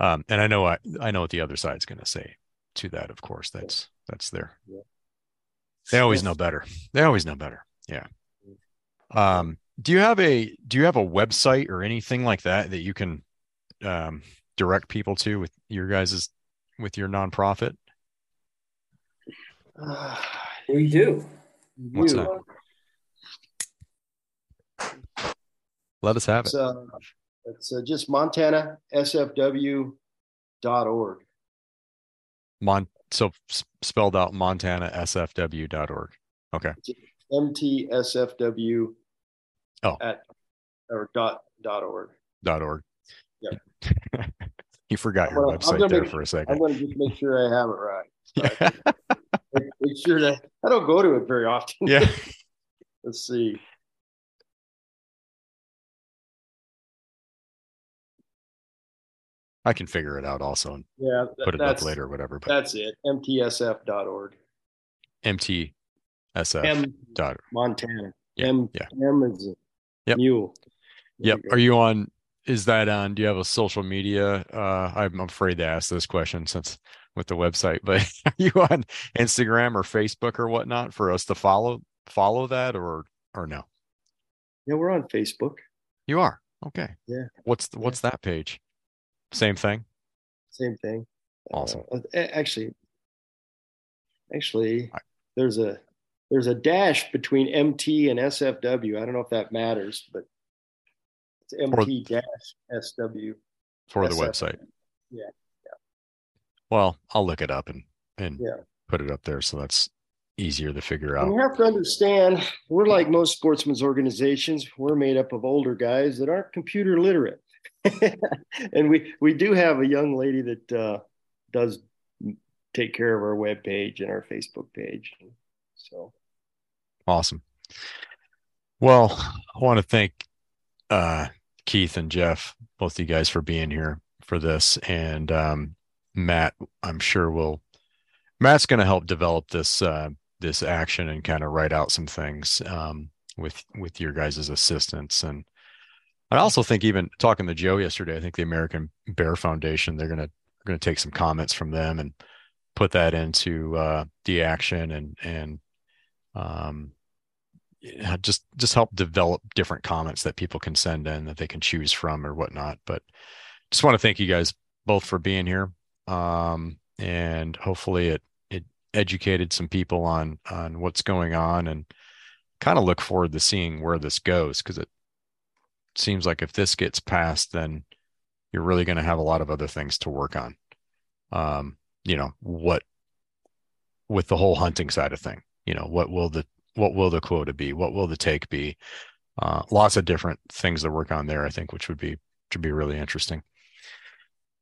Um, and I know I I know what the other side's going to say to that. Of course, that's that's there. Yeah. They always know better. They always know better. Yeah. Um, do you have a do you have a website or anything like that that you can um, direct people to with your guys's with your nonprofit? Uh, <sighs> we do. What's that? Let us have it's, it. Uh, it's uh, just montanasfw.org. Mon so spelled out montanasfw.org. Okay. MTSFW. Oh. At or dot dot org. Dot org. Yeah. <laughs> you forgot your gonna, website there make, for a second. I'm going to just make sure I have it right. Yeah. <laughs> make, make sure that I don't go to it very often. Yeah. <laughs> Let's see. I can figure it out also and yeah, put it up later or whatever. But that's it. MTSF.org. MTSF. M. Dot. Montana. Yeah. M. Yeah. M is a yep. mule. There yep. You Are you on? Is that on? Do you have a social media? Uh, I'm afraid to ask this question since with the website, but <laughs> are you on Instagram or Facebook or whatnot for us to follow follow that or or no? Yeah, we're on Facebook. You are okay. Yeah. What's the, what's yeah. that page? Same thing. Same thing. Awesome. Uh, actually, actually, there's a there's a dash between MT and SFW. I don't know if that matters, but it's dash SW for the website. Yeah. Yeah. Well, I'll look it up and and yeah. put it up there, so that's easier to figure out. You have to understand, we're like most sportsmen's organizations. We're made up of older guys that aren't computer literate. <laughs> and we we do have a young lady that uh, does take care of our web page and our Facebook page. So awesome. Well, I want to thank uh, Keith and Jeff, both you guys, for being here for this, and um, Matt. I'm sure will Matt's going to help develop this uh, this action and kind of write out some things um, with with your guys' assistance and I also think even talking to Joe yesterday, I think the American Bear Foundation they're gonna gonna take some comments from them and put that into uh, the action and and um, just just help develop different comments that people can send in that they can choose from or whatnot. But just want to thank you guys both for being here, um, and hopefully it it educated some people on on what's going on and kind of look forward to seeing where this goes because it seems like if this gets passed, then you're really going to have a lot of other things to work on. Um, you know, what with the whole hunting side of thing, you know, what will the what will the quota be? What will the take be? Uh, lots of different things to work on there, I think, which would be should be really interesting.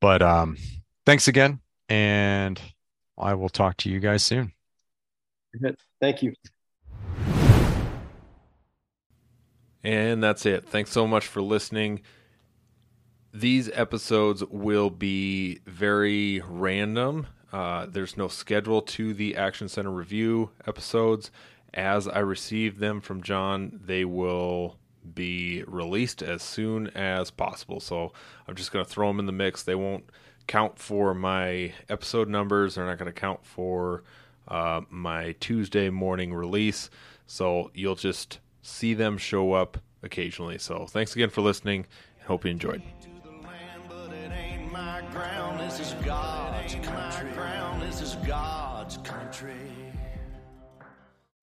But um, thanks again, and I will talk to you guys soon. Thank you. And that's it. Thanks so much for listening. These episodes will be very random. Uh, there's no schedule to the Action Center review episodes. As I receive them from John, they will be released as soon as possible. So I'm just going to throw them in the mix. They won't count for my episode numbers, they're not going to count for uh, my Tuesday morning release. So you'll just see them show up occasionally. So thanks again for listening and hope you enjoyed. God's country. This is God's.